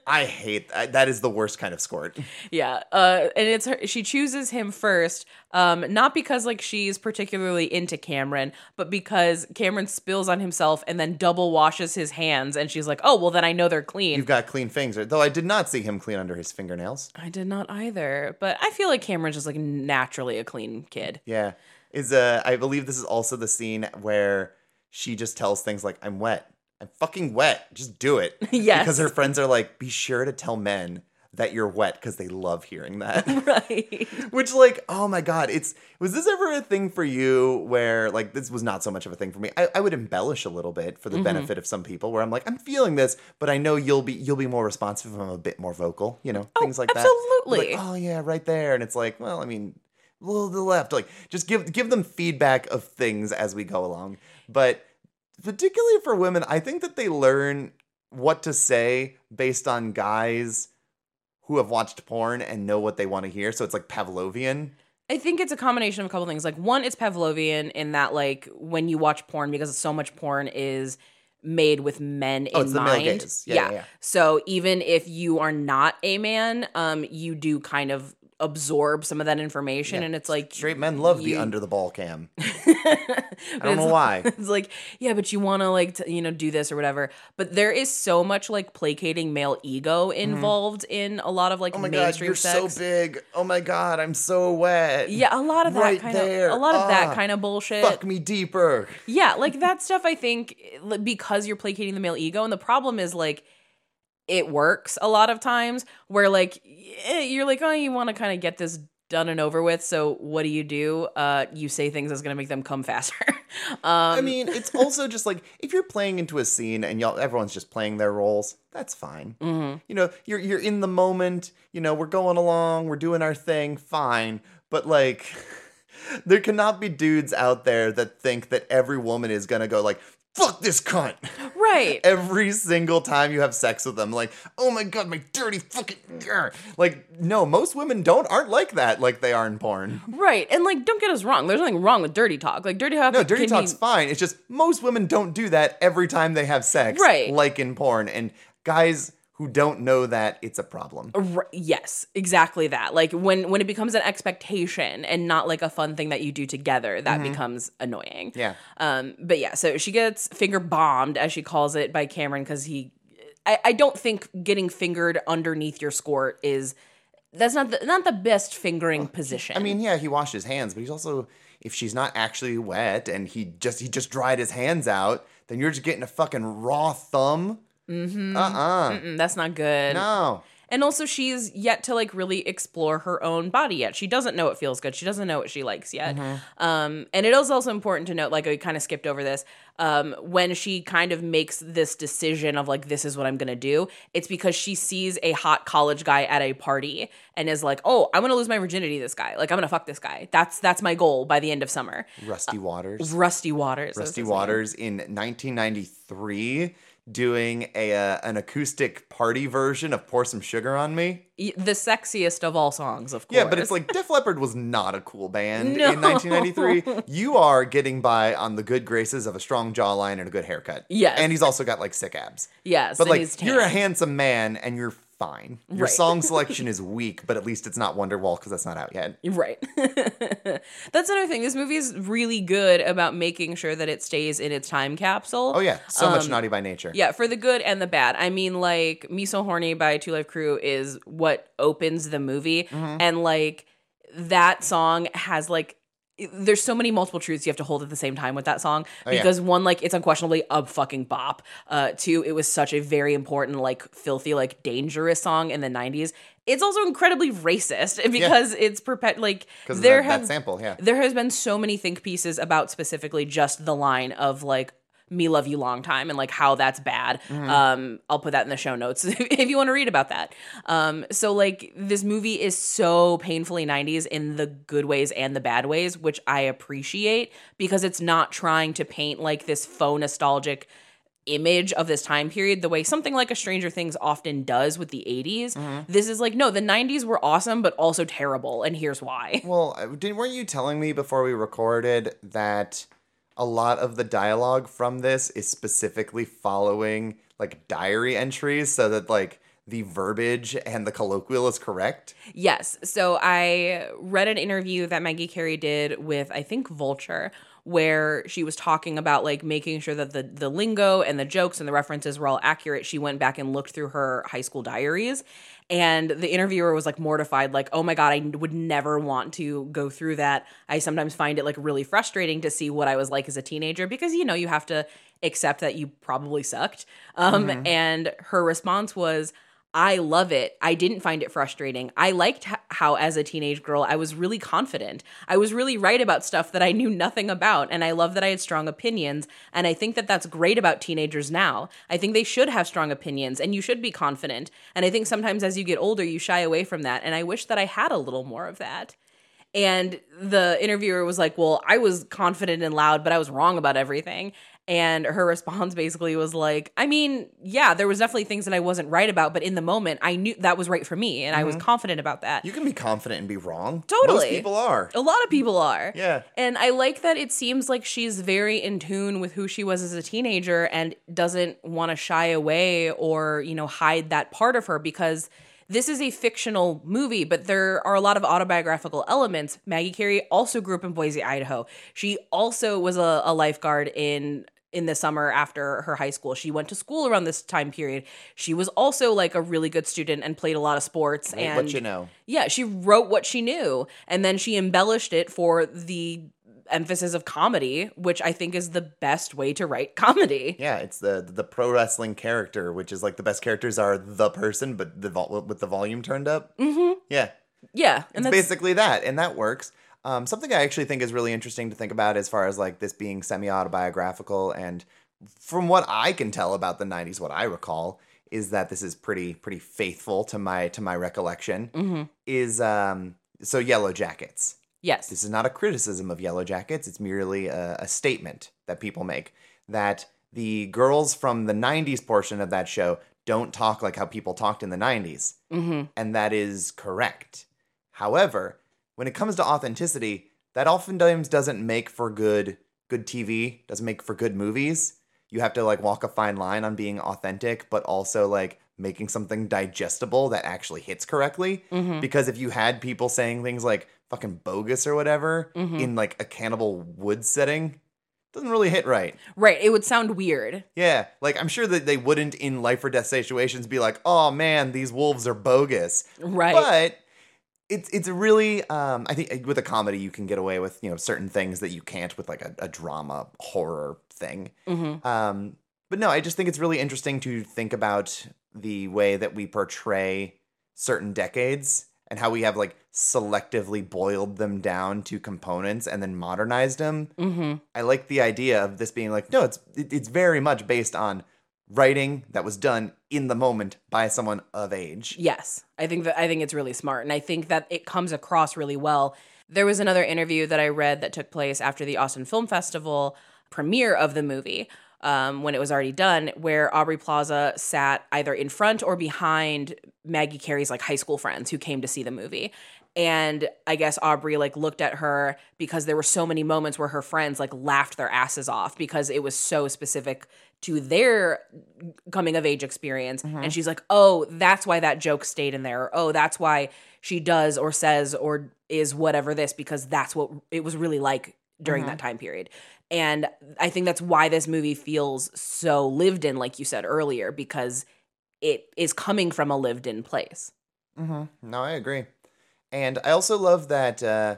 I hate that. That is the worst kind of skirt. Yeah, uh, and it's her. She chooses him first, um, not because like she's particularly into Cameron, but because Cameron spills on himself and then double washes his hands, and she's like, "Oh, well, then I know they're clean." You've got clean fingers, though I did not see him clean under his fingernails. I did not either, but I feel like Cameron's just like naturally a clean kid. Yeah. Is uh I believe this is also the scene where she just tells things like I'm wet. I'm fucking wet. Just do it. [LAUGHS] Yes. Because her friends are like, be sure to tell men that you're wet because they love hearing that. [LAUGHS] right. [LAUGHS] Which like, oh my god, it's was this ever a thing for you where like this was not so much of a thing for me. I, I would embellish a little bit for the Mm-hmm. benefit of some people where I'm like, I'm feeling this, but I know you'll be you'll be more responsive if I'm a bit more vocal, you know, things like that. absolutely. Like, oh yeah, right there. And it's like, well, I mean, a little to the left. Like just give give them feedback of things as we go along. But particularly for women, I think that they learn what to say based on guys who have watched porn and know what they want to hear. So it's like Pavlovian. I think it's a combination of a couple things. Like one, it's Pavlovian in that like when you watch porn, because so much porn is made with men Oh, in it's the male mind. Yeah, yeah, yeah. So even if you are not a man, um, you do kind of absorb some of that information, and it's like Straight men love the under the ball cam. [LAUGHS] I don't know why. [LAUGHS] It's like, yeah, but you want to like, t- you know, do this or whatever. But there is so much like placating male ego involved in a lot of like Mm-hmm. Oh my god, you're sex. so big. Oh my god, I'm so wet. Yeah, a lot of that Right kind there. of a lot of Ah, that kind of bullshit. Fuck me deeper. Yeah, like that stuff. I think because you're placating the male ego, and the problem is like it works a lot of times where like eh, you're like, oh, you want to kind of get this done and over with. So what do you do? Uh, you say things that's gonna make them come [LAUGHS] faster. um, I mean, it's also just like if you're playing into a scene and y'all everyone's just playing their roles, that's fine. Mm-hmm. You know, you're you're in the moment, you know, we're going along, we're doing our thing, fine. But like [LAUGHS] there cannot be dudes out there that think that every woman is gonna go like, fuck this cunt. right. [LAUGHS] Every single time you have sex with them, like, oh my god, my dirty fucking grr." like, no, most women don't aren't like that, like they are in porn. Right. And like don't get us wrong. There's nothing wrong with dirty talk. Like dirty talk No, dirty talk's be, fine. It's just most women don't do that every time they have sex, Right. Like in porn, and guys who don't know that, it's a problem. R- yes, exactly that. Like when when it becomes an expectation and not like a fun thing that you do together, that becomes annoying. Mm-hmm. Yeah. Um. But yeah, so she gets finger bombed as she calls it by Cameron because he. I, I don't think getting fingered underneath your skirt is that's not the not the best fingering position. I mean, yeah, he washed his hands, but he's also if she's not actually wet and he just he just dried his hands out, then you're just getting a fucking raw thumb. Mm-hmm. Uh-uh. Mm, that's not good. No. And also, she's yet to like really explore her own body yet. She doesn't know what feels good. She doesn't know what she likes yet. Um, and it is also important to note, like I kind of skipped over this, um, when she kind of makes this decision of like, this is what I'm gonna do. It's because she sees a hot college guy at a party and is like, oh, I'm gonna lose my virginity. to This guy, like, I'm gonna fuck this guy. That's that's my goal by the end of summer. Rusty Waters. Rusty Waters. Rusty. Waters in 1993 doing a uh, an acoustic party version of Pour Some Sugar on Me. The sexiest of all songs, of course. Yeah, but it's like Def Leppard was not a cool band [LAUGHS] No. in 1993. You are getting by on the good graces of a strong jawline and a good haircut. Yes. And he's also got like sick abs. yes, But like you're a handsome man and you're fine. Your Right. song selection [LAUGHS] is weak, but at least it's not Wonderwall because that's not out yet. Right. [LAUGHS] That's another thing. This movie is really good about making sure that it stays in its time capsule. Oh yeah, so much Um, naughty by nature. Yeah, for the good and the bad. I mean, like, Me So Horny by Two Live Crew is what opens the movie. Mm-hmm. And, like, that song has, like, there's so many multiple truths you have to hold at the same time with that song Oh, yeah. because one like it's unquestionably a fucking bop uh two it was such a very important like filthy like dangerous song in the 90s it's also incredibly racist [LAUGHS] because it's perpet like Because there that, have that sample, yeah. there has been so many think pieces about specifically just the line of like me love you long time and like how that's bad. Um i'll put that in the show notes [LAUGHS] if you want to read about that. Um so like this movie is so painfully 90s in the good ways and the bad ways which i appreciate because it's not trying to paint like this faux nostalgic image of this time period the way something like a stranger things often does with the 80s this is like no the 90s were awesome but also terrible and here's why. Well, uh, didn't weren't you telling me before we recorded that a lot of the dialogue from this is specifically following like diary entries so that like the verbiage and the colloquial is correct? Yes. So I read an interview that Maggie Carey did with I think Vulture where she was talking about like making sure that the the lingo and the jokes and the references were all accurate. She went back and looked through her high school diaries and the interviewer was like mortified like, "Oh my god, I would never want to go through that. I sometimes find it like really frustrating to see what I was like as a teenager because you know, you have to accept that you probably sucked." Um and her response was I love it. I didn't find it frustrating. I liked how, as a teenage girl, I was really confident. I was really right about stuff that I knew nothing about. And I love that I had strong opinions. And I think that that's great about teenagers now. I think they should have strong opinions and you should be confident. And I think sometimes as you get older, you shy away from that. And I wish that I had a little more of that. And the interviewer was like, Well, I was confident and loud, but I was wrong about everything. And her response basically was like, I mean, yeah, there was definitely things that I wasn't right about, but in the moment, I knew that was right for me, and I was mm-hmm. confident about that. You can be confident and be wrong. Totally. Most people are. A lot of people are. Yeah. And I like that it seems like she's very in tune with who she was as a teenager and doesn't want to shy away or, you know, hide that part of her because this is a fictional movie, but there are a lot of autobiographical elements. Maggie Carey also grew up in Boise, Idaho. She also was a, a lifeguard in in the summer after her high school. She went to school around this time period. She was also like a really good student and played a lot of sports Right, and what you know. yeah, she wrote what she knew and then she embellished it for the emphasis of comedy, which I think is the best way to write [LAUGHS] comedy. Yeah, it's the the pro wrestling character, which is like the best characters are the person, but the vol- with the volume turned up. Mm-hmm. Yeah, Yeah, and it's that's basically that, and that works. Um, something I actually think is really interesting to think about as far as like this being semi autobiographical, and from what I can tell about the '90s, what I recall is that this is pretty pretty faithful to my to my recollection. Mm-hmm. Is um so Yellowjackets. Yes. This is not a criticism of Yellowjackets. It's merely a, a statement that people make that the girls from the 90s portion of that show don't talk like how people talked in the 90s. Mm-hmm. And that is correct. However, when it comes to authenticity, that oftentimes doesn't make for good good TV, doesn't make for good movies. You have to like walk a fine line on being authentic, but also like making something digestible that actually hits correctly. Mm-hmm. Because if you had people saying things like fucking bogus or whatever Mhm. in like a cannibal woods setting, doesn't really hit right. Right. It would sound weird. Yeah, like I'm sure that they wouldn't in life or death situations be like, "Oh man, these wolves are bogus." Right. But it's it's really um I think with a comedy you can get away with, you know, certain things that you can't with like a, a drama horror thing. mm-hmm. Um but no, I just think it's really interesting to think about the way that we portray certain decades and how we have like selectively boiled them down to components and then modernized them. Mm-hmm. I like the idea of this being like, no, it's it, it's very much based on writing that was done in the moment by someone of age. Yes, I think that I think it's really smart, and I think that it comes across really well. There was another interview that I read that took place after the Austin Film Festival premiere of the movie, um, when it was already done, where Aubrey Plaza sat either in front or behind Maggie Carey's like high school friends who came to see the movie. And I guess Aubrey like looked at her because there were so many moments where her friends like laughed their asses off because it was so specific to their coming of age experience. And she's like, oh, that's why that joke stayed in there. Or, oh, that's why she does or says or is whatever this because that's what it was really like during that time period. And I think that's why this movie feels so lived in, like you said earlier, because it is coming from a lived in place. Mm-hmm. No, I agree. And I also love that uh,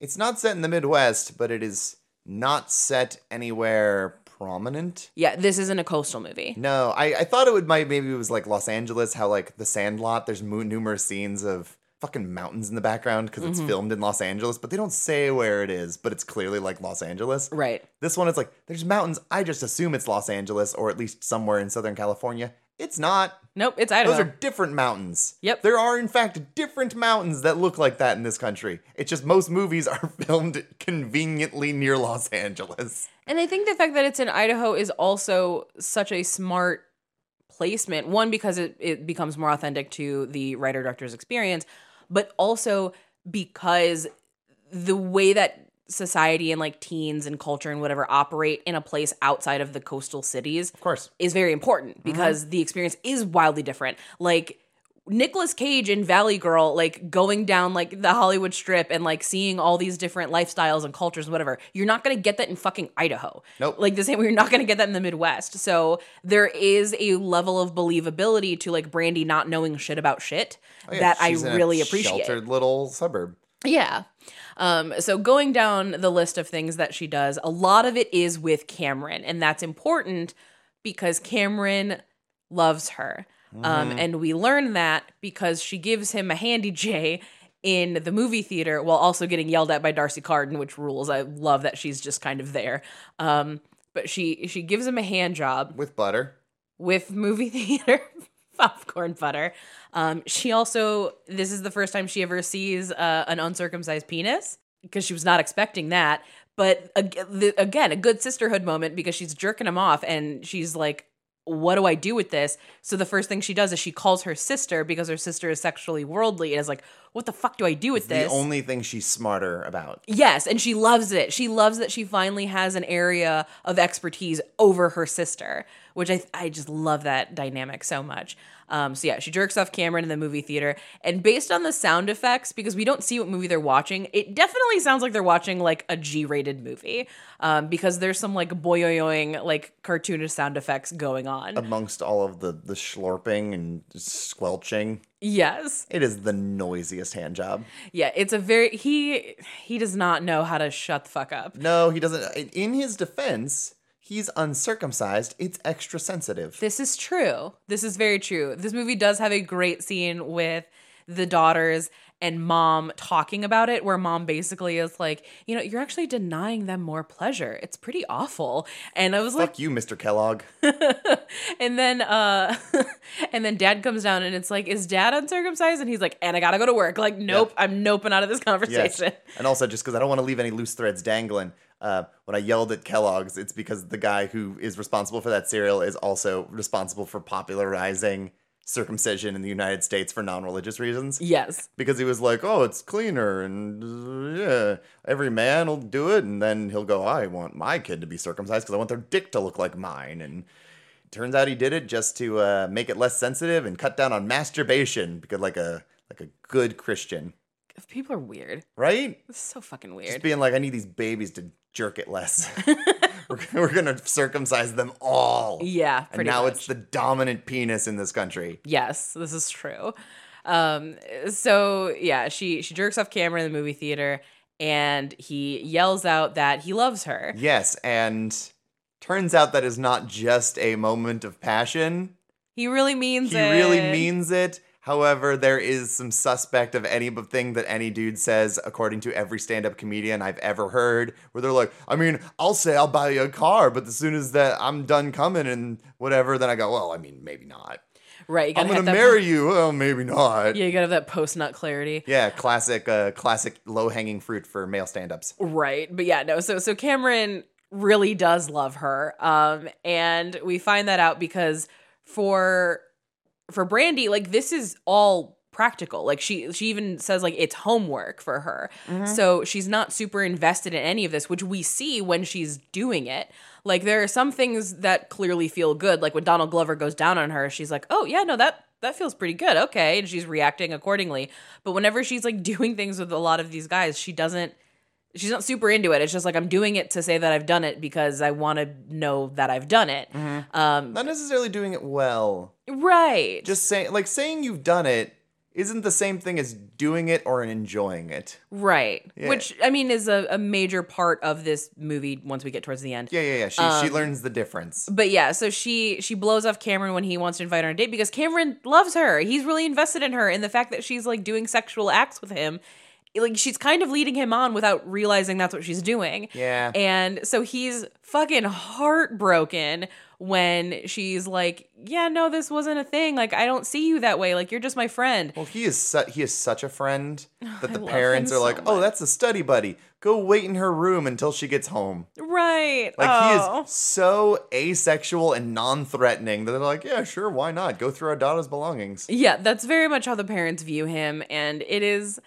it's not set in the Midwest, but it is not set anywhere prominent. Yeah, this isn't a coastal movie. No, I, I thought it would might maybe it was like Los Angeles, how like the Sandlot. There's mo- numerous scenes of fucking mountains in the background because it's mm-hmm. filmed in Los Angeles, but they don't say where it is. But it's clearly like Los Angeles. Right. This one, it's like there's mountains. I just assume it's Los Angeles or at least somewhere in Southern California. It's not. Nope, it's Idaho. Those are different mountains. Yep. There are, in fact, different mountains that look like that in this country. It's just most movies are [LAUGHS] filmed conveniently near Los Angeles. And I think the fact that it's in Idaho is also such a smart placement. One, because it, it becomes more authentic to the writer director's experience, but also because the way that society and like teens and culture and whatever operate in a place outside of the coastal cities Of course. is very important mm-hmm. because the experience is wildly different. Like Nicolas Cage in Valley Girl, like going down like the Hollywood Strip and like seeing all these different lifestyles and cultures, and whatever. You're not gonna get that in fucking Idaho. Nope. Like the same way you're not gonna get that in the Midwest. So there is a level of believability to like Brandy not knowing shit about shit Oh, yeah, that I she's a really appreciate. Sheltered little suburb. Yeah. Um, so going down the list of things that she does, a lot of it is with Cameron, and that's important because Cameron loves her. Um, and we learn that because she gives him a handy [LAUGHS] J in the movie theater while also getting yelled at by D'Arcy Carden, which rules. I love that she's just kind of there. Um, but she she gives him a hand job with butter. with movie [LAUGHS] theater popcorn butter. Um, she also this is the first time she ever sees uh, an uncircumcised penis because she was not expecting that. but again, a good sisterhood moment because she's jerking him off and she's like, what do I do with this? So the first thing she does is she calls her sister because her sister is sexually worldly and is like, what the fuck do I do with The this? The only thing she's smarter about. Yes, and she loves it. She loves that she finally has an area of expertise over her sister, which I I just love that dynamic so much. Um, so yeah, she jerks off Cameron in the movie theater, and based on the sound effects, because we don't see what movie they're watching, it definitely sounds like they're watching like a G-rated movie, um, because there's some like boyoyoing like cartoonish sound effects going on. Amongst all of the the slurping and squelching, yes, it is the noisiest hand job. yeah, it's a very he he does not know how to shut the fuck up. No, he doesn't. In his defense, he's uncircumcised. It's extra sensitive. This is true. This is very true. This movie does have a great scene with the daughters and mom talking about it, where mom basically is like, you know, you're actually denying them more pleasure. It's pretty awful. And I was like, Fuck you, Mr. Kellogg. [LAUGHS] and then uh [LAUGHS] and then dad comes down and it's like, is dad uncircumcised? And he's like, and I gotta go to work. Like, nope, I'm noping out of this Yes. conversation. And also, just because I don't want to leave any loose threads dangling, uh, when I yelled at Kellogg's, it's because the guy who is responsible for that cereal is also responsible for popularizing circumcision in the United States for non religious reasons. Yes. Because he was like, oh, it's cleaner, and yeah, every man will do it. And then he'll go, I want my kid to be circumcised because I want their dick to look like mine. And turns out he did it just to uh, make it less sensitive and cut down on masturbation because like a like a good Christian, People are weird. right? It's so fucking weird. Just being like, I need these babies to jerk it less. [LAUGHS] [LAUGHS] we're, we're gonna circumcise them all. Yeah, and now much. it's the dominant penis in this country. Yes, this is true. Um, so yeah, she she jerks off camera in the movie theater, and he yells out that he loves her. Yes, and turns out that is not just a moment of passion. He really means He it. really means it. However, there is some suspect of anything that any dude says, according to every stand-up comedian I've ever heard, where they're like, I mean, I'll say I'll buy you a car, but as soon as that I'm done coming and whatever, then I go, well, I mean, maybe not. right. You I'm gonna have that, marry you. Well, maybe not. Yeah, you gotta have that post nut clarity. Yeah, classic, uh, classic low-hanging fruit for male stand-ups. Right. But yeah, no. So so Cameron really does love her. Um and we find that out because for for Brandy, like this is all practical. Like she she even says like it's homework for her. Mm-hmm. So she's not super invested in any of this, which we see when she's doing it. Like there are some things that clearly feel good. Like when Donald Glover goes down on her, she's like, "Oh, yeah, no, that that feels pretty good. Okay." And she's reacting accordingly. But whenever she's like [LAUGHS] doing things with a lot of these guys, she doesn't she's not super into it. It's just like I'm doing it to say that I've done it because I want to know that I've done it. Um, Not necessarily doing it well. right. Just saying, like saying you've done it isn't the same thing as doing it or enjoying it. right. Yeah. Which I mean is a, a major part of this movie once we get towards the end. Yeah, yeah, yeah. She Um, she learns the difference. But yeah, so she she blows off Cameron when he wants to invite her on a date because Cameron loves her. He's really invested in her and the fact that she's like doing sexual acts with him. Like she's kind of leading him on without realizing that's what she's doing. Yeah. And so he's fucking heartbroken when she's like, "Yeah, no, this wasn't a thing. Like I don't see you that way. Like you're just my friend." Well, he is su- he is such a friend [SIGHS] that the parents are like, so "Oh, that's a study buddy. Go wait in her room until she gets home." Right. Like oh. he is oh. so asexual and non-threatening that they're like, "Yeah, sure, why not? Go through our daughter's belongings." Yeah, that's very much how the parents view him, and it is.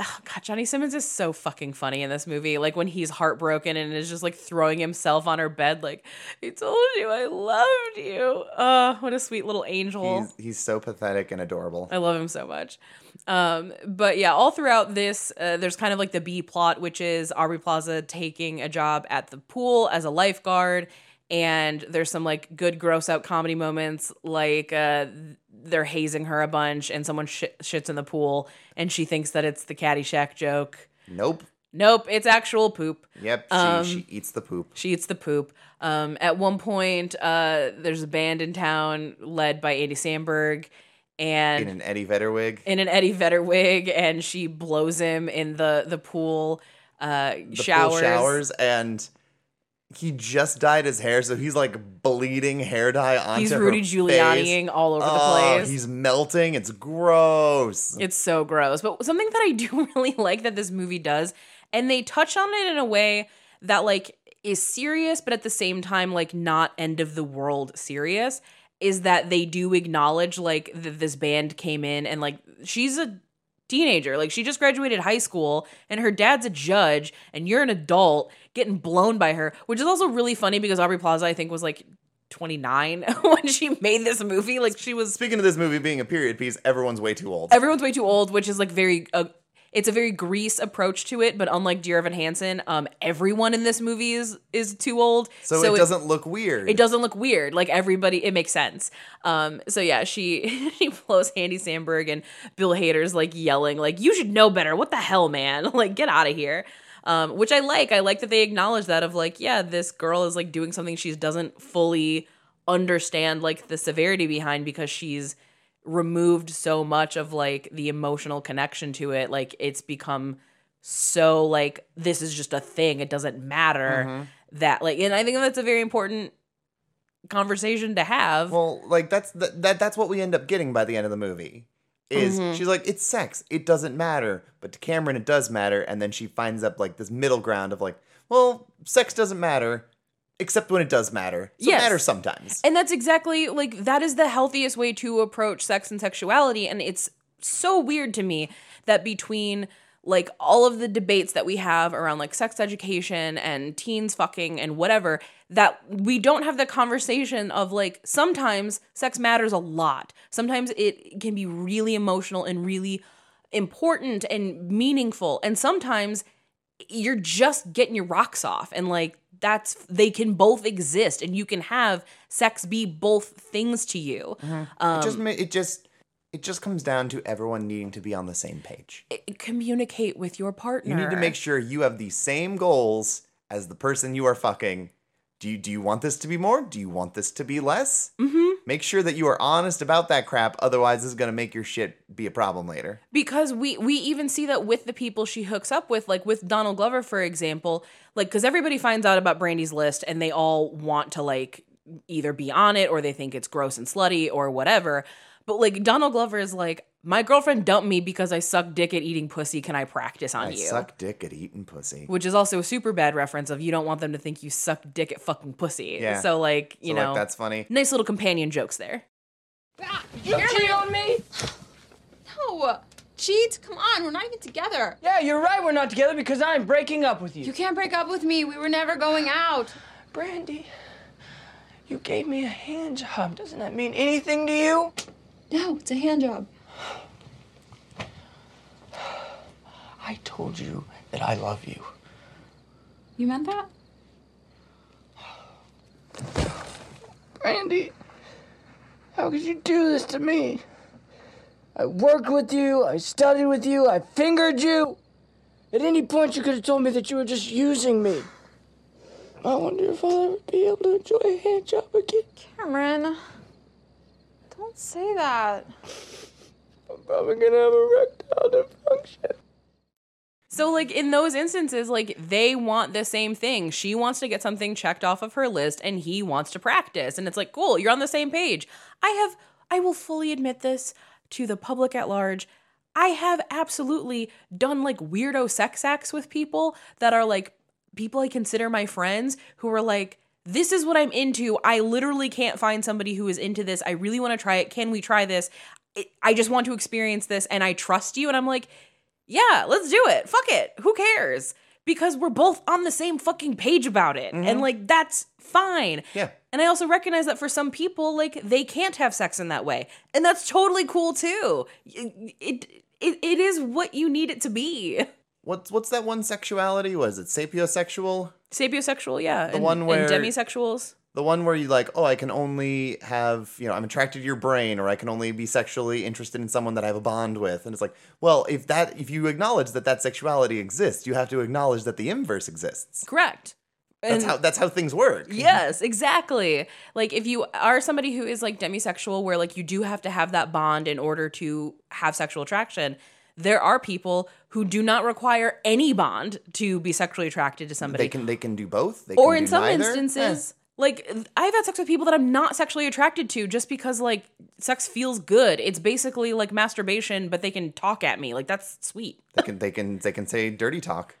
Oh, God, Johnny Simmons is so fucking funny in this movie. Like when he's heartbroken and is just like throwing himself on her bed, like "I told you I loved you." Oh, what a sweet little angel. He's he's so pathetic and adorable. I love him so much. Um, but yeah, all throughout this, uh, there's kind of like the B plot, which is Aubrey Plaza taking a job at the pool as a lifeguard. And there's some like good gross out comedy moments, like uh, they're hazing her a bunch and someone sh- shits in the pool and she thinks that it's the Caddyshack joke. Nope. Nope, it's actual poop. Yep. She Um, she eats the poop. She eats the poop. Um, at one point, uh, there's a band in town led by Andy Samberg, and In an Eddie Vedder wig. in an Eddie Vedder wig, and she blows him in the the pool uh, the showers. pool showers and he just dyed his hair so he's like bleeding hair dye onto He's Rudy. Giulianiing all over the Oh, place. he's melting it's gross It's so gross. But something that I do [LAUGHS] really like that this movie does, and they touch on it in a way that like is serious but at the same time like not end of the world serious is that they do acknowledge like that this band came in and like she's a teenager like she just graduated high school and her dad's a judge and you're an adult getting blown by her which is also really funny because Aubrey Plaza I think was like 29 [LAUGHS] when she made this movie like she was Speaking of this movie being a period piece, everyone's way too old. everyone's way too old, which is like very. Uh, it's a very Grease approach to it, but unlike Dear Evan Hansen, um, everyone in this movie is is too old, so, it doesn't look weird. It doesn't look weird. Like everybody, it makes sense. Um, so yeah, she [LAUGHS] she blows Andy Samberg and Bill Hader's like yelling, like "You should know better! What the hell, man! [LAUGHS] Like get out of here!" Um, which I like. I like that they acknowledge that of like, yeah, this girl is like doing something she doesn't fully understand like the severity behind because she's removed so much of like the emotional connection to it like it's become so like this is just a thing it doesn't matter Mm-hmm. that like and i think that's a very important conversation to have Well, like that's that, that that's what we end up getting by the end of the movie. Is Mm-hmm. she's like it's sex, it doesn't matter, but to Cameron it does matter, and then she finds up like this middle ground of like, well, sex doesn't matter, except when it does matter. So Yes. it matters sometimes. And that's exactly like that is the healthiest way to approach sex and sexuality. And it's so weird to me that between like all of the debates that we have around like sex education and teens fucking and whatever, that we don't have the conversation of like sometimes sex matters a lot. Sometimes it can be really emotional and really important and meaningful. And sometimes you're just getting your rocks off and like that's they can both exist and you can have sex be both things to you mm-hmm. um, it just it just it just comes down to everyone needing to be on the same page. communicate with your partner You need to make sure you have the same goals as the person you are fucking. Do you do you want this to be more? Do you want this to be less? Mm-hmm. Make sure that you are honest about that crap. Otherwise, this is gonna make your shit be a problem later. because we we even see that with the people she hooks up with like with Donald Glover for example like because everybody finds out about Brandy's list and they all want to like either be on it or they think it's gross and slutty or whatever but like Donald Glover is like my girlfriend dumped me because I suck dick at eating pussy can I practice on you? I you suck dick at eating pussy. which is also a super bad reference of you don't want them to think you suck dick at fucking pussy Yeah. so like you So, know like that's funny. nice little companion jokes there ah, You cheat on me? No. Cheat? Come on, we're not even together. Yeah, you're right. We're not together because I'm breaking up with you. You can't break up with me. We were never going out. Brandy, you gave me a hand job. Doesn't that mean anything to you? No, it's a hand job. I told you that I love you. You meant that? Brandy, how could you do this to me? I worked with you, I studied with you, I fingered you. At any point, you could have told me that you were just using me. I wonder if I'll ever be able to enjoy a hand job again. Cameron. Don't say that. I'm probably gonna have erectile dysfunction. So like in those instances, like they want the same thing. She wants to get something checked off of her list and he wants to practice. And it's like, cool, you're on the same page. I have I will fully admit this to the public at large. I have absolutely done like weirdo sex acts with people that are like people I consider my friends who are like this is what I'm into. I literally can't find somebody who is into this. I really want to try it. Can we try this? I- just want to experience this and I trust you. And I'm like, yeah, let's do it. Fuck it. Who cares? Because we're both on the same fucking page about it. And mm-hmm. like that's fine. Yeah. And I also recognize that for some people like they can't have sex in that way. And that's totally cool too. It it, it is what you need it to be. [LAUGHS] What's what's that one sexuality? Was it sapiosexual? Sapiosexual, yeah. The one where- and demisexuals. The one where you like, oh, I can only have, you know, I'm attracted to your brain, or I can only be sexually interested in someone that I have a bond with. And it's like, well, if that, if you acknowledge that that sexuality exists, you have to acknowledge that the inverse exists. Correct. That's And- how that's how things work. Yes, exactly. Like if you are somebody who is like demisexual where like you do have to have that bond in order to have sexual attraction, there are people who do not require any bond to be sexually attracted to somebody. They can they can do both. They or can in do some neither. instances, like I've had sex with people that I'm not sexually attracted to just because like sex feels good. It's basically like masturbation, but they can talk at me. Like that's sweet. Eh, they can they can they can say dirty talk.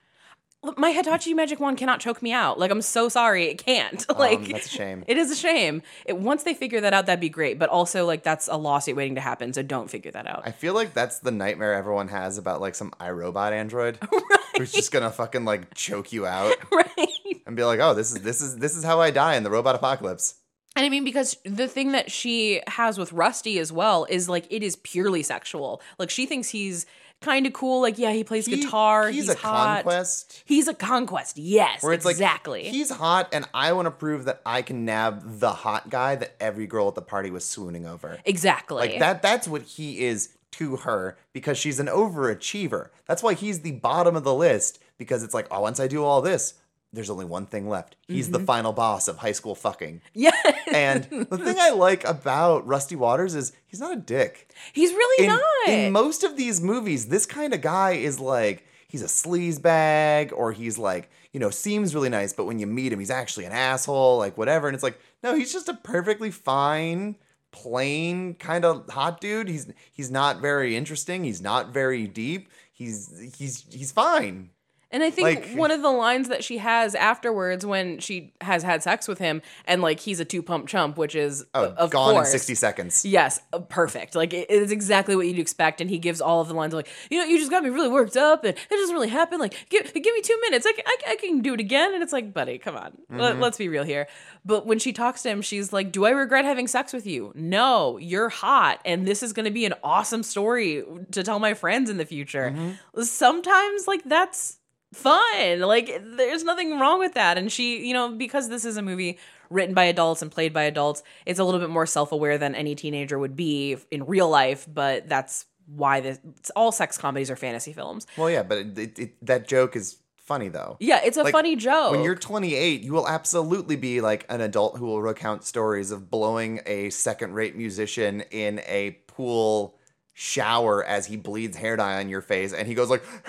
My Hitachi magic wand cannot choke me out. Like I'm so sorry, it can't. [LAUGHS] like Um, that's a shame. It is a shame. It, once they figure that out, that'd be great. But also, like that's a lawsuit waiting to happen. So don't figure that out. I feel like that's the nightmare everyone has about like some iRobot android [LAUGHS] who's just gonna fucking like choke you out [LAUGHS] right. and be like, oh, this is this is this is how I die in the robot apocalypse. And I mean, because the thing that she has with Rusty as well is like it is purely sexual. Like she thinks he's kind of cool. Like yeah, he plays He- guitar. He's, He's, a hot. conquest. He's a conquest. Yes, Where it's exactly. like he's hot, and I want to prove that I can nab the hot guy that every girl at the party was swooning over. exactly. Like that. That's what he is to her because she's an overachiever. That's why he's the bottom of the list because it's like, oh, once I do all this, there's only one thing left. He's Mm-hmm. the final boss of high school fucking. Yeah. And the thing I [LAUGHS] like about Rusty Waters is he's not a dick. He's really in, not. in most of these movies, this kind of guy is like he's a sleaze bag or he's like, you know, seems really nice, but when you meet him, he's actually an asshole, like whatever. And it's like, no, he's just a perfectly fine, plain kind of hot dude. He's he's not very interesting. He's not very deep. He's he's he's fine. And I think Like- one of the lines that she has afterwards when she has had sex with him and like he's a two pump chump, which is Oh, uh, of gone course. in 60 seconds. Yes, uh, perfect. Like it is exactly what you'd expect, and he gives all of the lines like, you know, you just got me really worked up, and it doesn't really happen. Like, give, give me two minutes, I can, I, I can do it again. And it's like, buddy, come on, Let, let's be real here. But when she talks to him, she's like, "Do I regret having sex with you? No, you're hot, and this is going to be an awesome story to tell my friends in the future." Sometimes, like that's fun. Like there's nothing wrong with that. And she, you know, because this is a movie written by adults and played by adults, it's a little bit more self-aware than any teenager would be in real life, but that's why this all sex comedies are fantasy films. Well, yeah, but it, it, it, that joke is funny though. Yeah, it's a Like, funny joke. When you're 28, you will absolutely be like an adult who will recount stories of blowing a second rate musician in a pool shower as he bleeds hair dye on your face and he goes like [LAUGHS]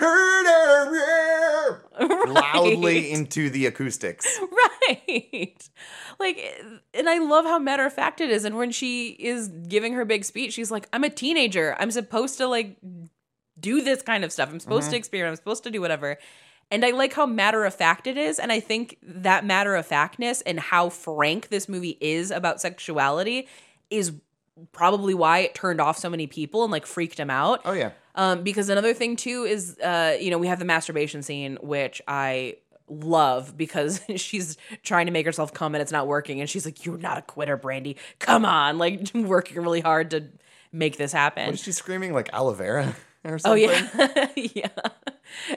loudly into the acoustics. [LAUGHS] right. Like and I love how matter of fact it is and when she is giving her big speech, she's like, "I'm a teenager. I'm supposed to like do this kind of stuff. I'm supposed to mm-hmm. experiment. I'm supposed to do whatever." And I like how matter of fact it is. And I think that matter of factness and how frank this movie is about sexuality is probably why it turned off so many people and like freaked them out. Oh yeah. Um, because another thing too is, uh, you know, we have the masturbation scene, which I love because [LAUGHS] she's trying to make herself come and it's not working, and she's like, "You're not a quitter, Brandy. Come on!" Like [LAUGHS] working really hard to make this happen. What is she screaming like aloe vera [LAUGHS] or Oh yeah, [LAUGHS] yeah,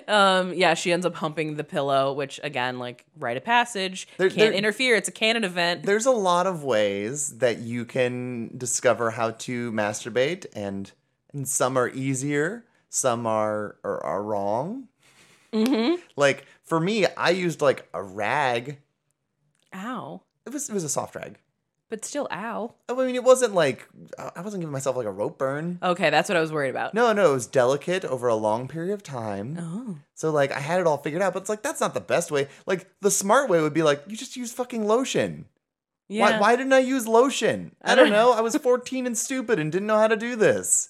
um, yeah. She ends up humping the pillow, which again, like rite of passage, There- can't there- interfere. It's a canon event. There's a lot of ways that you can discover how to masturbate, and and some are easier, some are are, are wrong. Mm-hmm. Like for me, I used like a rag. Ow, It was it was a soft rag. But still, ow. Oh, I mean, it wasn't like I wasn't giving myself like a rope burn. Okay, that's what I was worried about. No, no, it was delicate over a long period of time. Oh. So like I had it all figured out, but it's like that's not the best way. Like the smart way would be like you just use fucking lotion. Yeah. Why, why didn't I use lotion? I don't know. [LAUGHS] I was 14 and stupid and didn't know how to do this.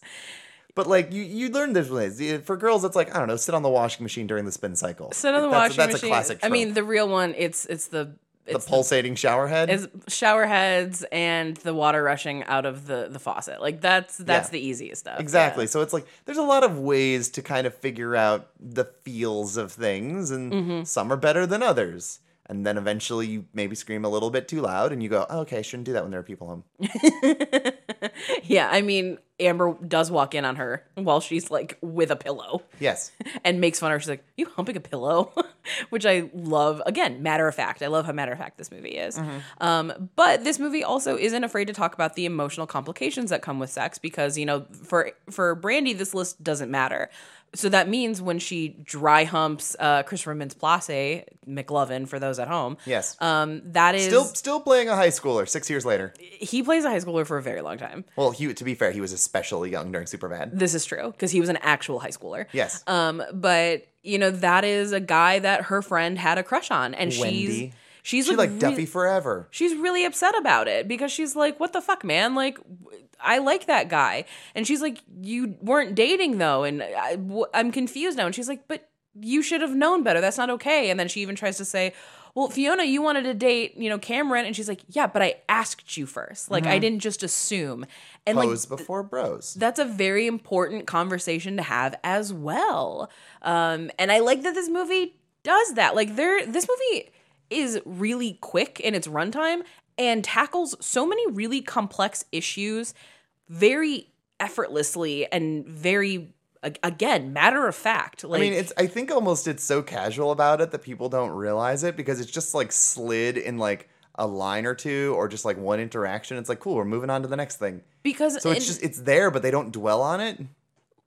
But like you, you learn this ways. For girls, it's like I don't know, sit on the washing machine during the spin cycle. Sit on the that's, washing that's machine. a classic. I mean, the real one. It's it's the the pulsating shower head. is shower heads and the water rushing out of the the faucet. Like that's that's Yeah. the easiest stuff. Exactly. Yeah. So it's like there's a lot of ways to kind of figure out the feels of things, and Mm-hmm. some are better than others. And then eventually you maybe scream a little bit too loud, and you go, oh, "Okay, I shouldn't do that when there are people home." [LAUGHS] yeah, I mean, Amber does walk in on her while she's like with a pillow Yes. [LAUGHS] and makes fun of her. She's like, "You humping a pillow," [LAUGHS] [LAUGHS] which I love. Again, matter of fact. I love how matter of fact this movie is. Um, but this movie also isn't afraid to talk about the emotional complications that come with sex because you know, for for Brandy, this list doesn't matter. So that means when she dry humps uh, Christopher Mintz-Plasse, McLovin, for those at home, Yes. um, that is still, still playing a high schooler six years later. he plays a high schooler for a very long time. Well, he to be fair, he was especially young during Superbad. This is true because he was an actual high schooler. Yes. Um, but you know that is a guy that her friend had a crush on, and she's Wendy. she's She like Duffy forever. She's really upset about it because she's like, "What the fuck, man? Like, I like that guy," and she's like, "You weren't dating though," and I'm confused now. And she's like, "But you should have known better. That's not okay. And then she even tries to say, well, Fiona, you wanted to date, you know, Cameron. And she's like, yeah, but I asked you first. Like, I didn't just assume. And like, Pose before bros. that's a very important conversation to have as well. Um, and I like that this movie does that. Like there this movie is really quick in its runtime and tackles so many really complex issues very effortlessly and very again matter of fact like I mean, it's. I think almost it's so casual about it that people don't realize it because it's just like slid in like a line or two or just like one interaction. It's like cool. We're moving on to the next thing. because So it's just it's there, but they don't dwell on it.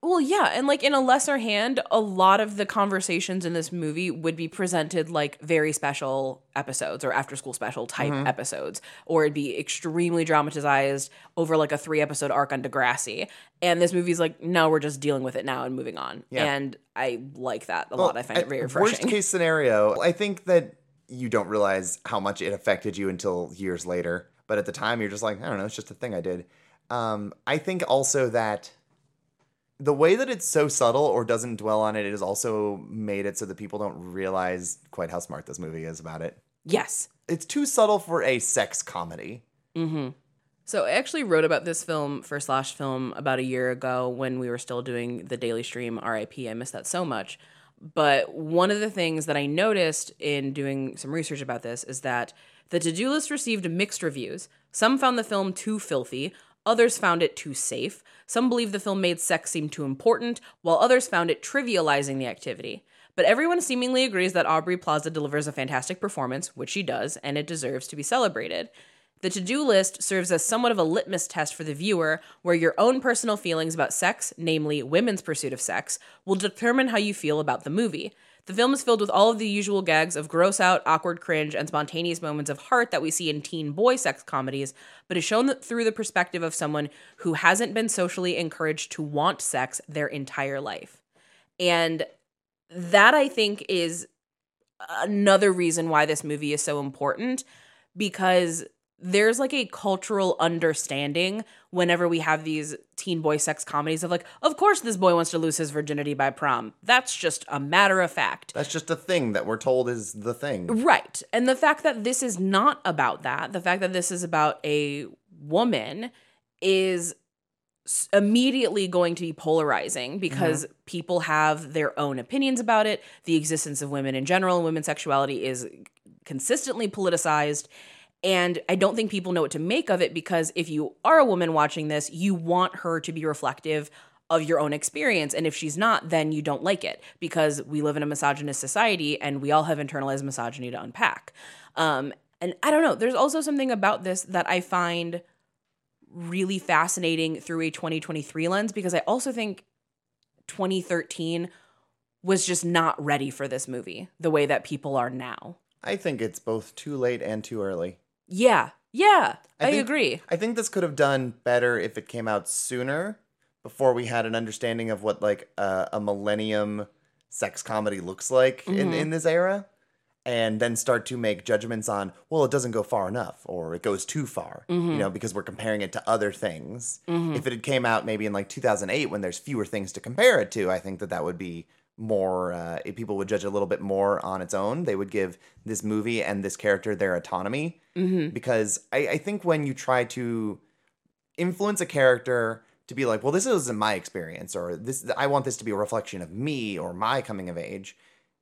Well, yeah, and like in a lesser hand, a lot of the conversations in this movie would be presented like very special episodes or after school special type Mm-hmm. episodes, or it'd be extremely dramatized over like a three episode arc on Degrassi. And this movie's like, no, we're just dealing with it now and moving on. Yeah. And I like that a lot. I find it very refreshing. Worst case scenario, I think that you don't realize how much it affected you until years later. But at the time, you're just like, I don't know, it's just a thing I did. Um, I think also that the way that it's so subtle or doesn't dwell on it, it has also made it so that people don't realize quite how smart this movie is about it. yes. It's too subtle for a sex comedy. Mm-hmm. So I actually wrote about this film for Slash Film about a year ago when we were still doing the daily stream RIP. I miss that so much. But one of the things that I noticed in doing some research about this is that the to-do list received mixed reviews. Some found the film too filthy, others found it too safe. Some believe the film made sex seem too important, while others found it trivializing the activity. But everyone seemingly agrees that Aubrey Plaza delivers a fantastic performance, which she does, and it deserves to be celebrated. The to do list serves as somewhat of a litmus test for the viewer, where your own personal feelings about sex, namely women's pursuit of sex, will determine how you feel about the movie. The film is filled with all of the usual gags of gross out, awkward cringe, and spontaneous moments of heart that we see in teen boy sex comedies, but is shown through the perspective of someone who hasn't been socially encouraged to want sex their entire life. And that I think is another reason why this movie is so important because there's like a cultural understanding whenever we have these teen boy sex comedies of like, of course this boy wants to lose his virginity by prom. That's just a matter of fact. That's just a thing that we're told is the thing. Right. And the fact that this is not about that, the fact that this is about a woman is immediately going to be polarizing because mm-hmm. people have their own opinions about it. The existence of women in general and women's sexuality is consistently politicized. And I don't think people know what to make of it because if you are a woman watching this, you want her to be reflective of your own experience. And if she's not, then you don't like it because we live in a misogynist society and we all have internalized misogyny to unpack. Um, and I don't know, there's also something about this that I find really fascinating through a 2023 lens because I also think 2013 was just not ready for this movie the way that people are now. I think it's both too late and too early. Yeah. Yeah. I, think- agree. I think this could have done better if it came out sooner, before we had an understanding of what like a, a millennium sex comedy looks like Mm-hmm. in in this era, and then start to make judgments on well, it doesn't go far enough or it goes too far, Mm-hmm. you know, because we're comparing it to other things. If it had came out maybe in like 2008 when there's fewer things to compare it to, I think that that would be more uh, if people would judge a little bit more on its own they would give this movie and this character their autonomy. Because I, I think when you try to influence a character to be like well this isn't my experience or this i want this to be a reflection of me or my coming of age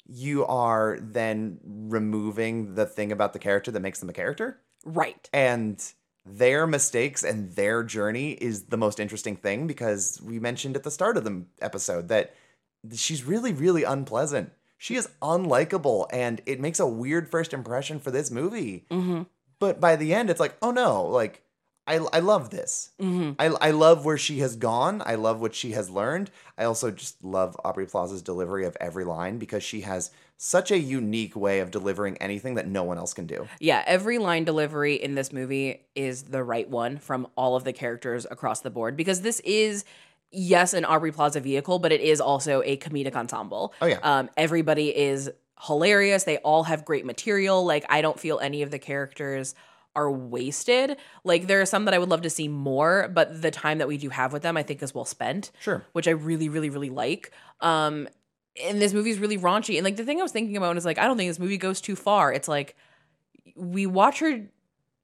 you are then removing the thing about the character that makes them a character. Right. and their mistakes and their journey is the most interesting thing because we mentioned at the start of the episode that she's really really unpleasant. She is unlikable and it makes a weird first impression for this movie. Mm-hmm. But by the end it's like oh no like i, I love this. Mm-hmm. I, I love where she has gone. I love what she has learned. I also just love aubrey plaza's delivery of every line because she has such a unique way of delivering anything that no one else can do. Yeah, every line delivery in this movie is the right one from all of the characters across the board because this is yes an Aubrey Plaza vehicle, but it is also a comedic ensemble. Oh, yeah. Um everybody is hilarious. They all have great material. Like I don't feel any of the characters are wasted. Like there are some that I would love to see more, but the time that we do have with them I think is well spent. Sure. Which I really really really like. Um and this movie is really raunchy. And like the thing I was thinking about is like, I don't think this movie goes too far. It's like we watch her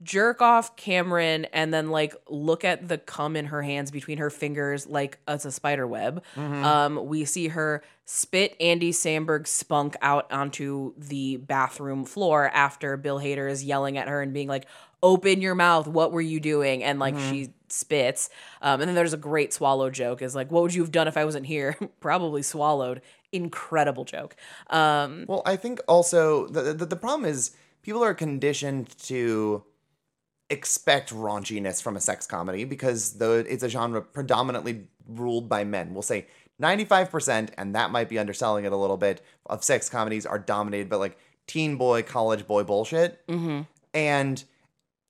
jerk off Cameron and then like look at the cum in her hands between her fingers like it's a spider web. Um, we see her spit Andy Samberg's spunk out onto the bathroom floor after Bill Hader is yelling at her and being like, "Open your mouth! What were you doing?" And like she spits. Um, and then there's a great swallow joke. Is like, "What would you have done if I wasn't here?" [LAUGHS] Probably swallowed. Incredible joke. Um, Well, I think also the, the the problem is people are conditioned to expect raunchiness from a sex comedy because though it's a genre predominantly ruled by men. We'll say 95%, and that might be underselling it a little bit, of sex comedies are dominated by like teen boy, college boy bullshit. mhm. And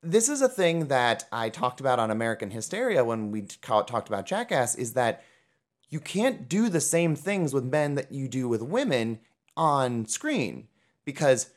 this is a thing that I talked about on American Hysteria when we talked about Jackass is that you can't do the same things with men that you do with women on screen because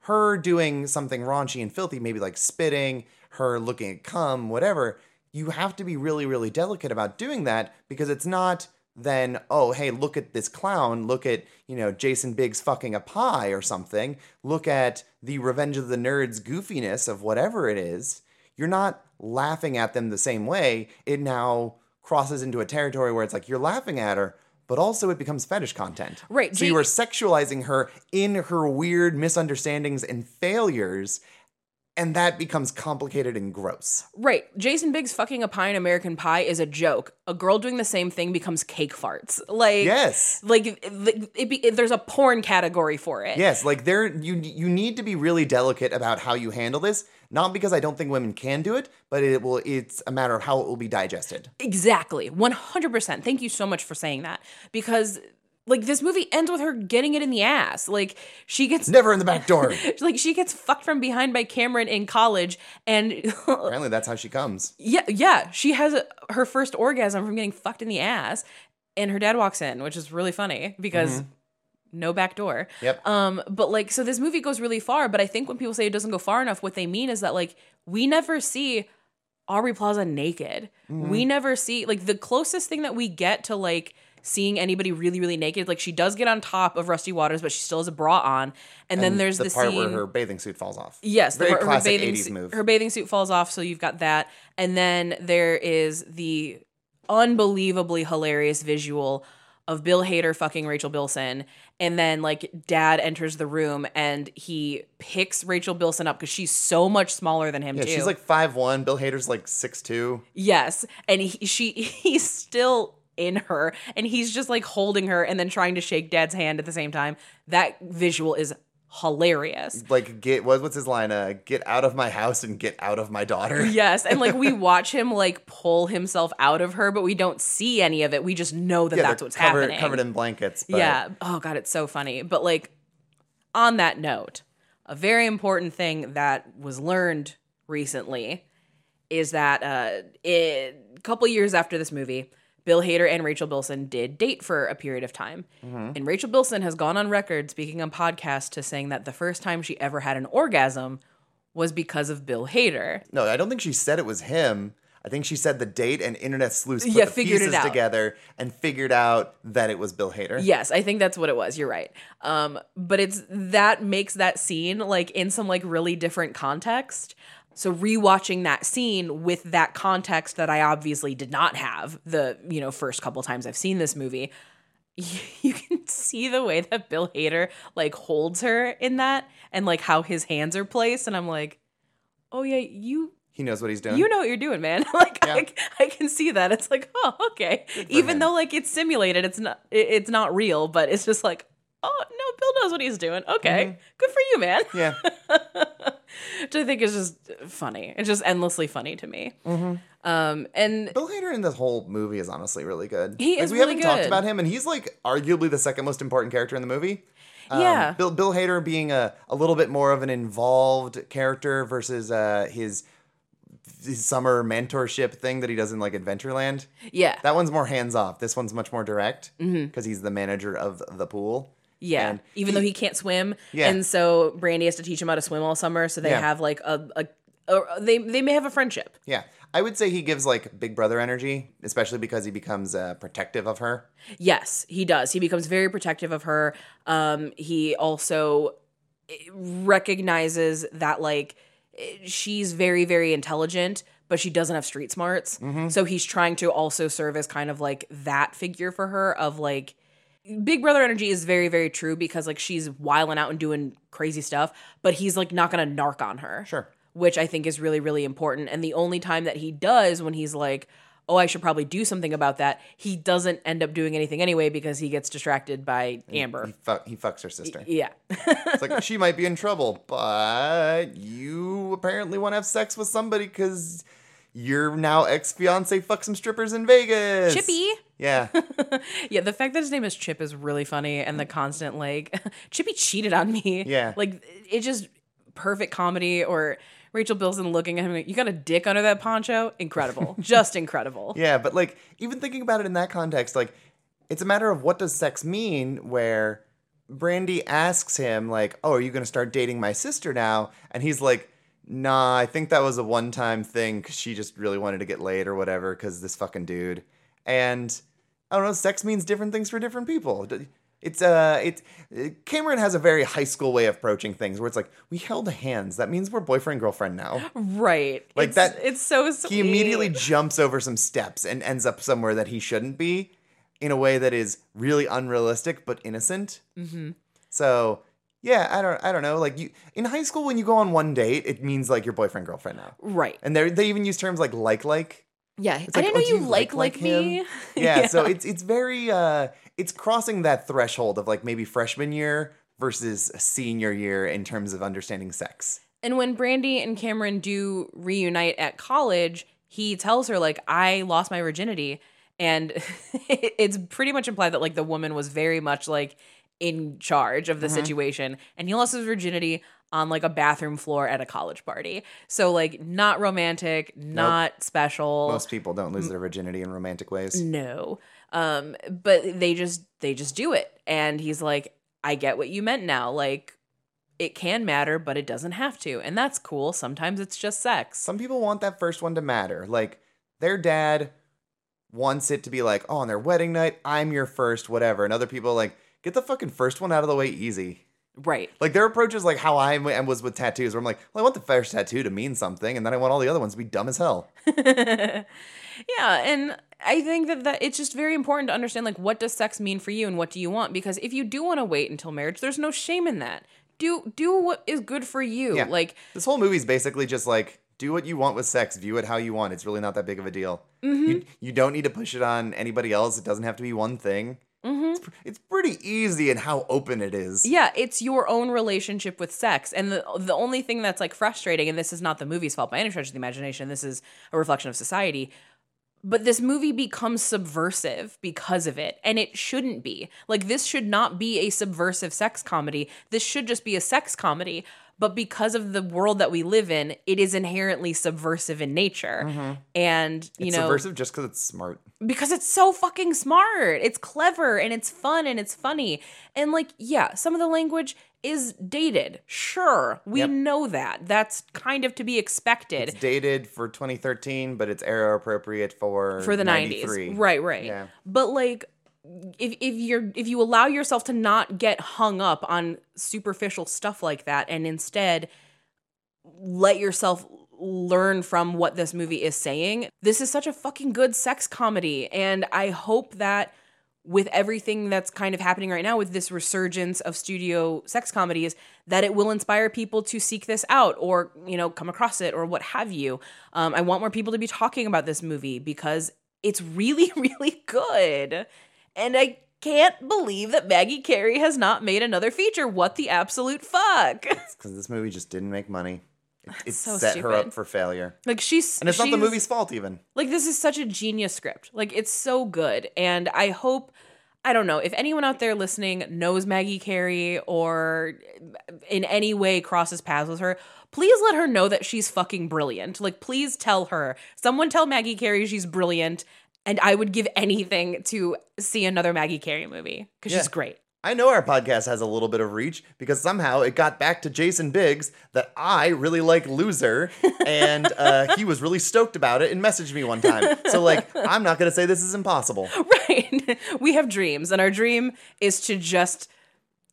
her doing something raunchy and filthy, maybe like spitting, her looking at cum, whatever, you have to be really, really delicate about doing that because it's not then, oh, hey, look at this clown, look at, you know, Jason Biggs fucking a pie or something, look at the Revenge of the Nerds goofiness of whatever it is. You're not laughing at them the same way. It now crosses into a territory where it's like you're laughing at her, but also it becomes fetish content. Right, So you are sexualizing her in her weird misunderstandings and failures, and that becomes complicated and gross. Right. Jason Biggs fucking a pie in American Pie is a joke. A girl doing the same thing becomes cake farts. Like Yes. Like it, it, be, there's a porn category for it. Yes, like there you you need to be really delicate about how you handle this, not because I don't think women can do it, but it will it's a matter of how it will be digested. Exactly. 100%. Thank you so much for saying that because like this movie ends with her getting it in the ass. Like she gets Never in the back door. [LAUGHS] like she gets fucked from behind by Cameron in college and [LAUGHS] Apparently that's how she comes. yeah, yeah, she has a, her first orgasm from getting fucked in the ass and her dad walks in, which is really funny because no back door. Yep. Um, but like, so this movie goes really far. But I think when people say it doesn't go far enough, what they mean is that like we never see Aubrey Plaza naked. We never see like the closest thing that we get to like seeing anybody really really naked. Like she does get on top of Rusty Waters, but she still has a bra on. And, then there's the, the, part scene where her bathing suit falls off. Yes, the very her classic bathing 80s suit, move. Her bathing suit falls off, so you've got that, and then there is the unbelievably hilarious visual of Bill Hader fucking Rachel Bilson, and then like Dad enters the room and he picks Rachel Bilson up because she's so much smaller than him yeah, too. she's like five one. Bill Hader's like six two. Yes, and he, she [LAUGHS] he's still in her, and he's just like holding her and then trying to shake Dad's hand at the same time. That visual is hilarious. Like get what, what's his line? Uh, get out of my house and get out of my daughter. [LAUGHS] Yes, and like we [LAUGHS] watch him like pull himself out of her, but we don't see any of it. We just know that Yeah, that's what's covered, happening. Covered in blankets. But yeah. Oh god, it's so funny. But like on that note, a very important thing that was learned recently is that uh it, a couple years after this movie, Bill Hader and Rachel Bilson did date for a period of time. Mm-hmm. And Rachel Bilson has gone on record speaking on podcasts to saying that the first time she ever had an orgasm was because of Bill Hader. No, I don't think she said it was him. I think she said the date and internet sleuths put Yeah, the pieces together and figured out that it was Bill Hader. Yes, I think that's what it was. You're right. Um, but it's that makes that scene like in some like really different context. So rewatching that scene with that context that I obviously did not have the you know first couple times I've seen this movie, you, [LAUGHS] you can see the way that Bill Hader like holds her in that and like how his hands are placed, and I'm like, oh yeah, you He knows what he's doing. you know what you're doing, man. [LAUGHS] like Yeah. I, I can see that. It's like, oh, okay. Even him. though like it's simulated, it's not it- it's not real, but it's just like, oh no, Bill knows what he's doing. Okay, mm-hmm. good for you, man. Yeah. [LAUGHS] Which I think is just funny. It's just endlessly funny to me. Um, and Bill Hader in this whole movie is honestly really good. He like, is we really haven't talked about him, and he's like arguably the second most important character in the movie. Um, Yeah. Bill Bill Hader being a, a little bit more of an involved character versus uh, his his summer mentorship thing that he does in like Adventureland. yeah, That one's more hands off. This one's much more direct because he's the manager of the pool. Yeah. and Even though he can't swim, Yeah. and so Brandy has to teach him how to swim all summer. So they Yeah. have like a, a or they they may have a friendship. Yeah. I would say he gives like big brother energy, especially because he becomes uh, protective of her. Yes, he does. He becomes very protective of her. Um, he also eh, recognizes that like eh, she's very very intelligent, but she doesn't have street smarts. So he's trying to also serve as kind of like that figure for her of like Big Brother energy is very very true because like she's wiling out and doing crazy stuff, but he's like not gonna narc on her Sure. which I think is really, really important. And the only time that he does when he's like, oh, I should probably do something about that, he doesn't end up doing anything anyway because he gets distracted by Amber. He, fu- he fucks her sister. Yeah. It's like she might be in trouble, but you apparently want to have sex with somebody because your now ex fiance fuck some strippers in Vegas. Chippy. Yeah. [LAUGHS] Yeah, the fact that his name is Chip is really funny and the constant like [LAUGHS] Chippy cheated on me. Yeah. Like it's just perfect comedy or Rachel Bilson looking at him like, you got a dick under that poncho? Incredible. [LAUGHS] just incredible. Yeah, but like even thinking about it in that context, like it's a matter of what does sex mean where Brandy asks him like, "Oh, are you going to start dating my sister now?" And he's like, "Nah, I think that was a one-time thing cuz she just really wanted to get laid or whatever cuz this fucking dude." And I don't know, sex means different things for different people. It's uh it Cameron has a very high school way of approaching things where it's like, "We held hands. That means we're boyfriend girlfriend now." Right. Like It's- that- It's so sweet. he immediately jumps over some steps and ends up somewhere that he shouldn't be in a way that is really unrealistic but innocent. Mm-hmm. So yeah, I don't I don't know. Like you in high school when you go on one date, it means like your boyfriend girlfriend now. Right. And they they even use terms like like like. Yeah. It's I like, didn't know "Oh, do you like like, me. [LAUGHS] him?" Yeah, so it's it's very uh it's crossing that threshold of like maybe freshman year versus senior year in terms of understanding sex. And when Brandy and Cameron do reunite at college, he tells her like I lost my virginity and [LAUGHS] it's pretty much implied that like the woman was very much like in charge of the situation and he lost his virginity on like a bathroom floor at a college party. So like not romantic, not special. Most people don't lose their virginity in romantic ways. no. Um but they just they just do it and he's like I get what you meant now. Like it can matter, but it doesn't have to. And that's cool. Sometimes it's just sex. Some people want that first one to matter. Like their dad wants it to be like, oh, on their wedding night, I'm your first, whatever. And other people are like, get the fucking first one out of the way easy. Right. Like their approach is like how I am- was with tattoos, where I'm like, well, I want the first tattoo to mean something, and then I want all the other ones to be dumb as hell. [LAUGHS] yeah, and I think that, that it's just very important to understand like what does sex mean for you and what do you want because if you do want to wait until marriage, there's no shame in that. Do do what is good for you. Yeah. Like This whole movie's basically just like, do what you want with sex, view it how you want. It's really not that big of a deal. Mm-hmm. You, you don't need to push it on anybody else. It doesn't have to be one thing. Mm-hmm. It's, pr- it's pretty easy in how open it is. Yeah, it's your own relationship with sex. And the the only thing that's like frustrating, and this is not the movie's fault by any stretch of the imagination, this is a reflection of society. But this movie becomes subversive because of it. And it shouldn't be. Like, this should not be a subversive sex comedy. This should just be a sex comedy. But because of the world that we live in, it is inherently subversive in nature. Mm-hmm. And, you It's know, subversive just because it's smart. because it's so fucking smart. It's clever and it's fun and it's funny. And like, yeah, some of the language is dated. Sure, we Yep. know that. That's kind of to be expected It's dated for 2013, but it's era appropriate for for the 93. 90s. Right, right. Yeah. But like if if you're if you allow yourself to not get hung up on superficial stuff like that and instead let yourself learn from what this movie is saying. This is such a fucking good sex comedy and I hope that with everything that's kind of happening right now with this resurgence of studio sex comedies that it will inspire people to seek this out or you know come across it or what have you um, i want more people to be talking about this movie because it's really [LAUGHS] really good and i can't believe that maggie carey has not made another feature what the absolute fuck [LAUGHS] Because this movie just didn't make money. It, it so set her up for failure. like she's And it's not the movie's fault, even. Like this is such a genius script. Like it's so good. And I hope I don't know if anyone out there listening knows Maggie Carey or in any way crosses paths with her, please let her know that she's fucking brilliant. Like please tell her. Someone tell Maggie Carey she's brilliant and I would give anything to see another Maggie Carey movie cuz Yeah. she's great. I know our podcast has a little bit of reach because somehow it got back to Jason Biggs that I really like Loser, and uh, he was really stoked about it and messaged me one time. So like, I'm not gonna say this is impossible. [LAUGHS] Right. we have dreams, and our dream is to just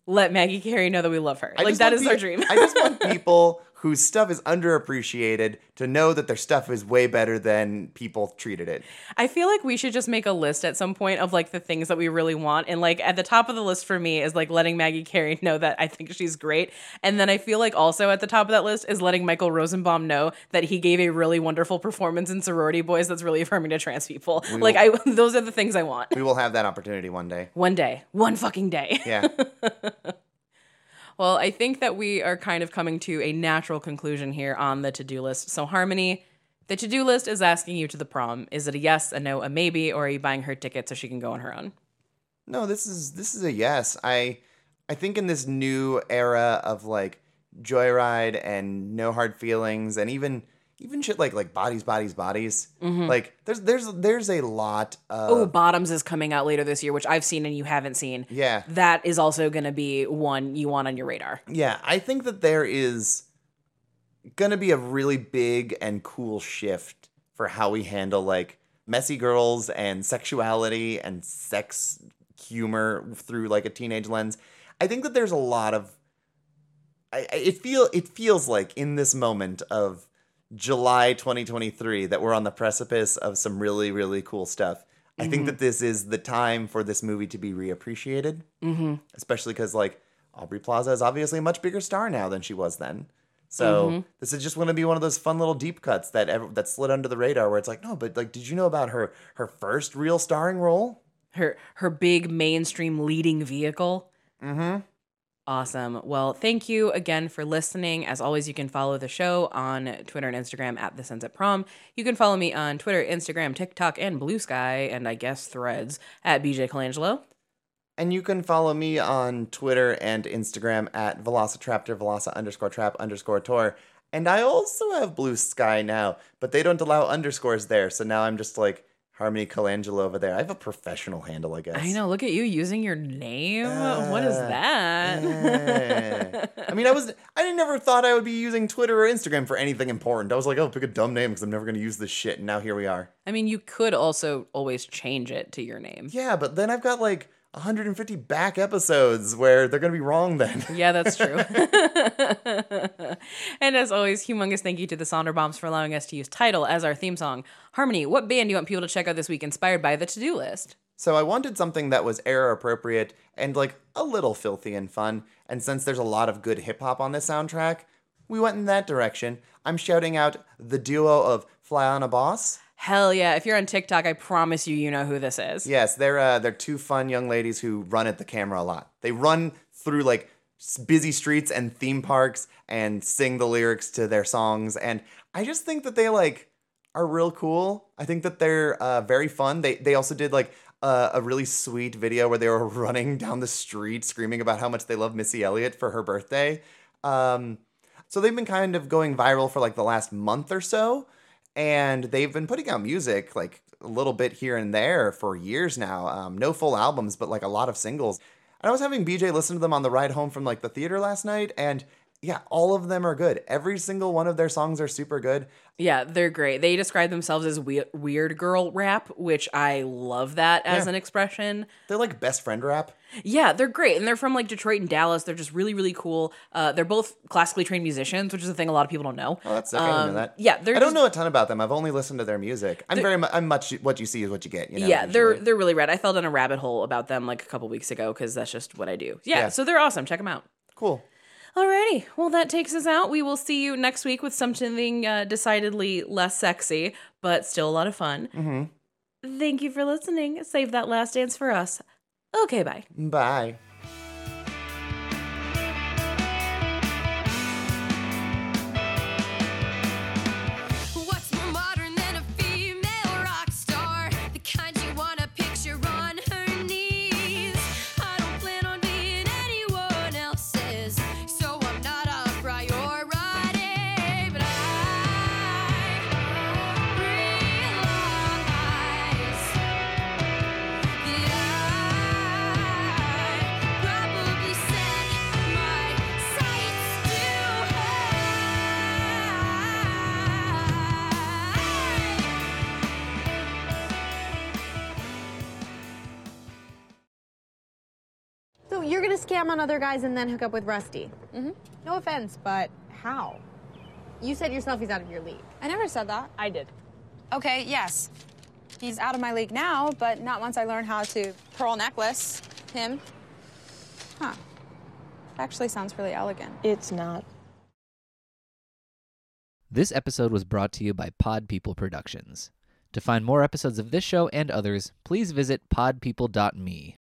let Maggie Carey know that we love her. I like that is our dream. I just want [LAUGHS] people whose stuff is underappreciated to know that their stuff is way better than people treated it. I feel like we should just make a list at some point of like the things that we really want. And like at the top of the list for me is like letting Maggie Carey [LAUGHS] know that I think she's great. And then I feel like also at the top of that list is letting Michael Rosenbaum know that he gave a really wonderful performance in Sorority Boys that's really affirming to trans people. like I [LAUGHS] those are the things I want. We will have that opportunity one day. One day. One fucking day. Yeah. [LAUGHS] Well, I think that we are kind of coming to a natural conclusion here on the to do list. So, Harmony, the to do list is asking you to the prom. Is it a yes, a no, a maybe, or are you buying her ticket so she can go on her own? No, this is this is a yes. I I think in this new era of like joyride and no hard feelings and even even shit like like bodies bodies bodies mm-hmm. like there's there's there's a lot of Oh, Bottoms is coming out later this year, which I've seen and you haven't seen. yeah That is also going to be one you want on your radar. yeah I think that there is gonna be a really big and cool shift for how we handle like messy girls and sexuality and sex humor through like a teenage lens. I think that there's a lot of I, I- it feel it feels like in this moment of July 2023 that we're on the precipice of some really really cool stuff. I think that this is the time for this movie to be reappreciated, mm-hmm. especially because like Aubrey Plaza is obviously a much bigger star now than she was then. So this is just going to be one of those fun little deep cuts that ev- that slid under the radar, where it's like, no, but like, did you know about her her first real starring role? Her her big mainstream leading vehicle. Mm-hmm. Awesome. Well, thank you again for listening. As always, you can follow the show on Twitter and Instagram at This Ends At Prom. You can follow me on Twitter, Instagram, TikTok, and Blue Sky, and I guess Threads at BJ Colangelo. And you can follow me on Twitter and Instagram at Velocitraptor, Veloci underscore trap underscore tour. And I also have Blue Sky now, but they don't allow underscores there. So now I'm just like Harmony Colangelo over there. I have a professional handle, I guess. I know. Look at you using your name. what is Uh, that? I [LAUGHS] mean, I was I never thought I would be using Twitter or Instagram for anything important. I was like, oh, pick a dumb name because I'm never going to use this shit. And now here we are. I mean, you could also always change it to your name. Yeah, but then I've got like 150 back episodes where they're going to be wrong then. [LAUGHS] Yeah, that's true. [LAUGHS] and as always, humongous thank you to the Sonder Bombs for allowing us to use title as our theme song. Harmony, what band do you want people to check out this week inspired by the to do list? So I wanted something that was era appropriate and like a little filthy and fun. And since there's a lot of good hip hop on this soundtrack, we went in that direction. I'm shouting out the duo of Flyana Boss. Hell yeah. If you're on TikTok, I promise you, you know who this is. Yes, they're uh, they're two fun young ladies who run at the camera a lot. They run through like busy streets and theme parks and sing the lyrics to their songs, and I just think that they like are real cool. I think that they're uh, very fun. They they also did like uh, a really sweet video where they were [LAUGHS] running down the street screaming about how much they love Missy Elliott for her birthday. Um, so they've been kind of going viral for like the last month or so, and they've been putting out music like a little bit here and there for years now. Um, no full albums, but like a lot of singles. And I was having BJ listen to them on the ride home from like the theater last night, and yeah, all of them are good. Every single one of their songs are super good. Yeah, they're great. They describe themselves as we- weird girl rap, which I love that as Yeah. an expression. They're like best friend rap. Yeah, they're great. And they're from like Detroit and Dallas. They're just really, really cool. Uh, they're both classically trained musicians, which is a thing a lot of people don't know. Oh, that's sick. I didn't know Um, that. Yeah, they're I don't know a ton about them. I've only listened to their music. I'm very mu- I'm much what you see is what you get. You know, yeah, they're they're really rad. I fell down a rabbit hole about them like a couple weeks ago because that's just what I do. Yeah, Yeah. so they're awesome. Check them out. cool. Alrighty, well that takes us out. We will see you next week with something uh, decidedly less sexy, but still a lot of fun. Mm-hmm. Thank you for listening. Save that last dance for us. Okay, bye. Bye. Scam on other guys and then hook up with Rusty. Mm-hmm. No offense, but how? You said yourself he's out of your league. I never said that. I did. Okay, yes. He's out of my league now, but not once I learn how to pearl necklace him. Huh. Actually sounds really elegant. It's not. This episode was brought to you by Pod People Productions. To find more episodes of this show and others, please visit podpeople.me.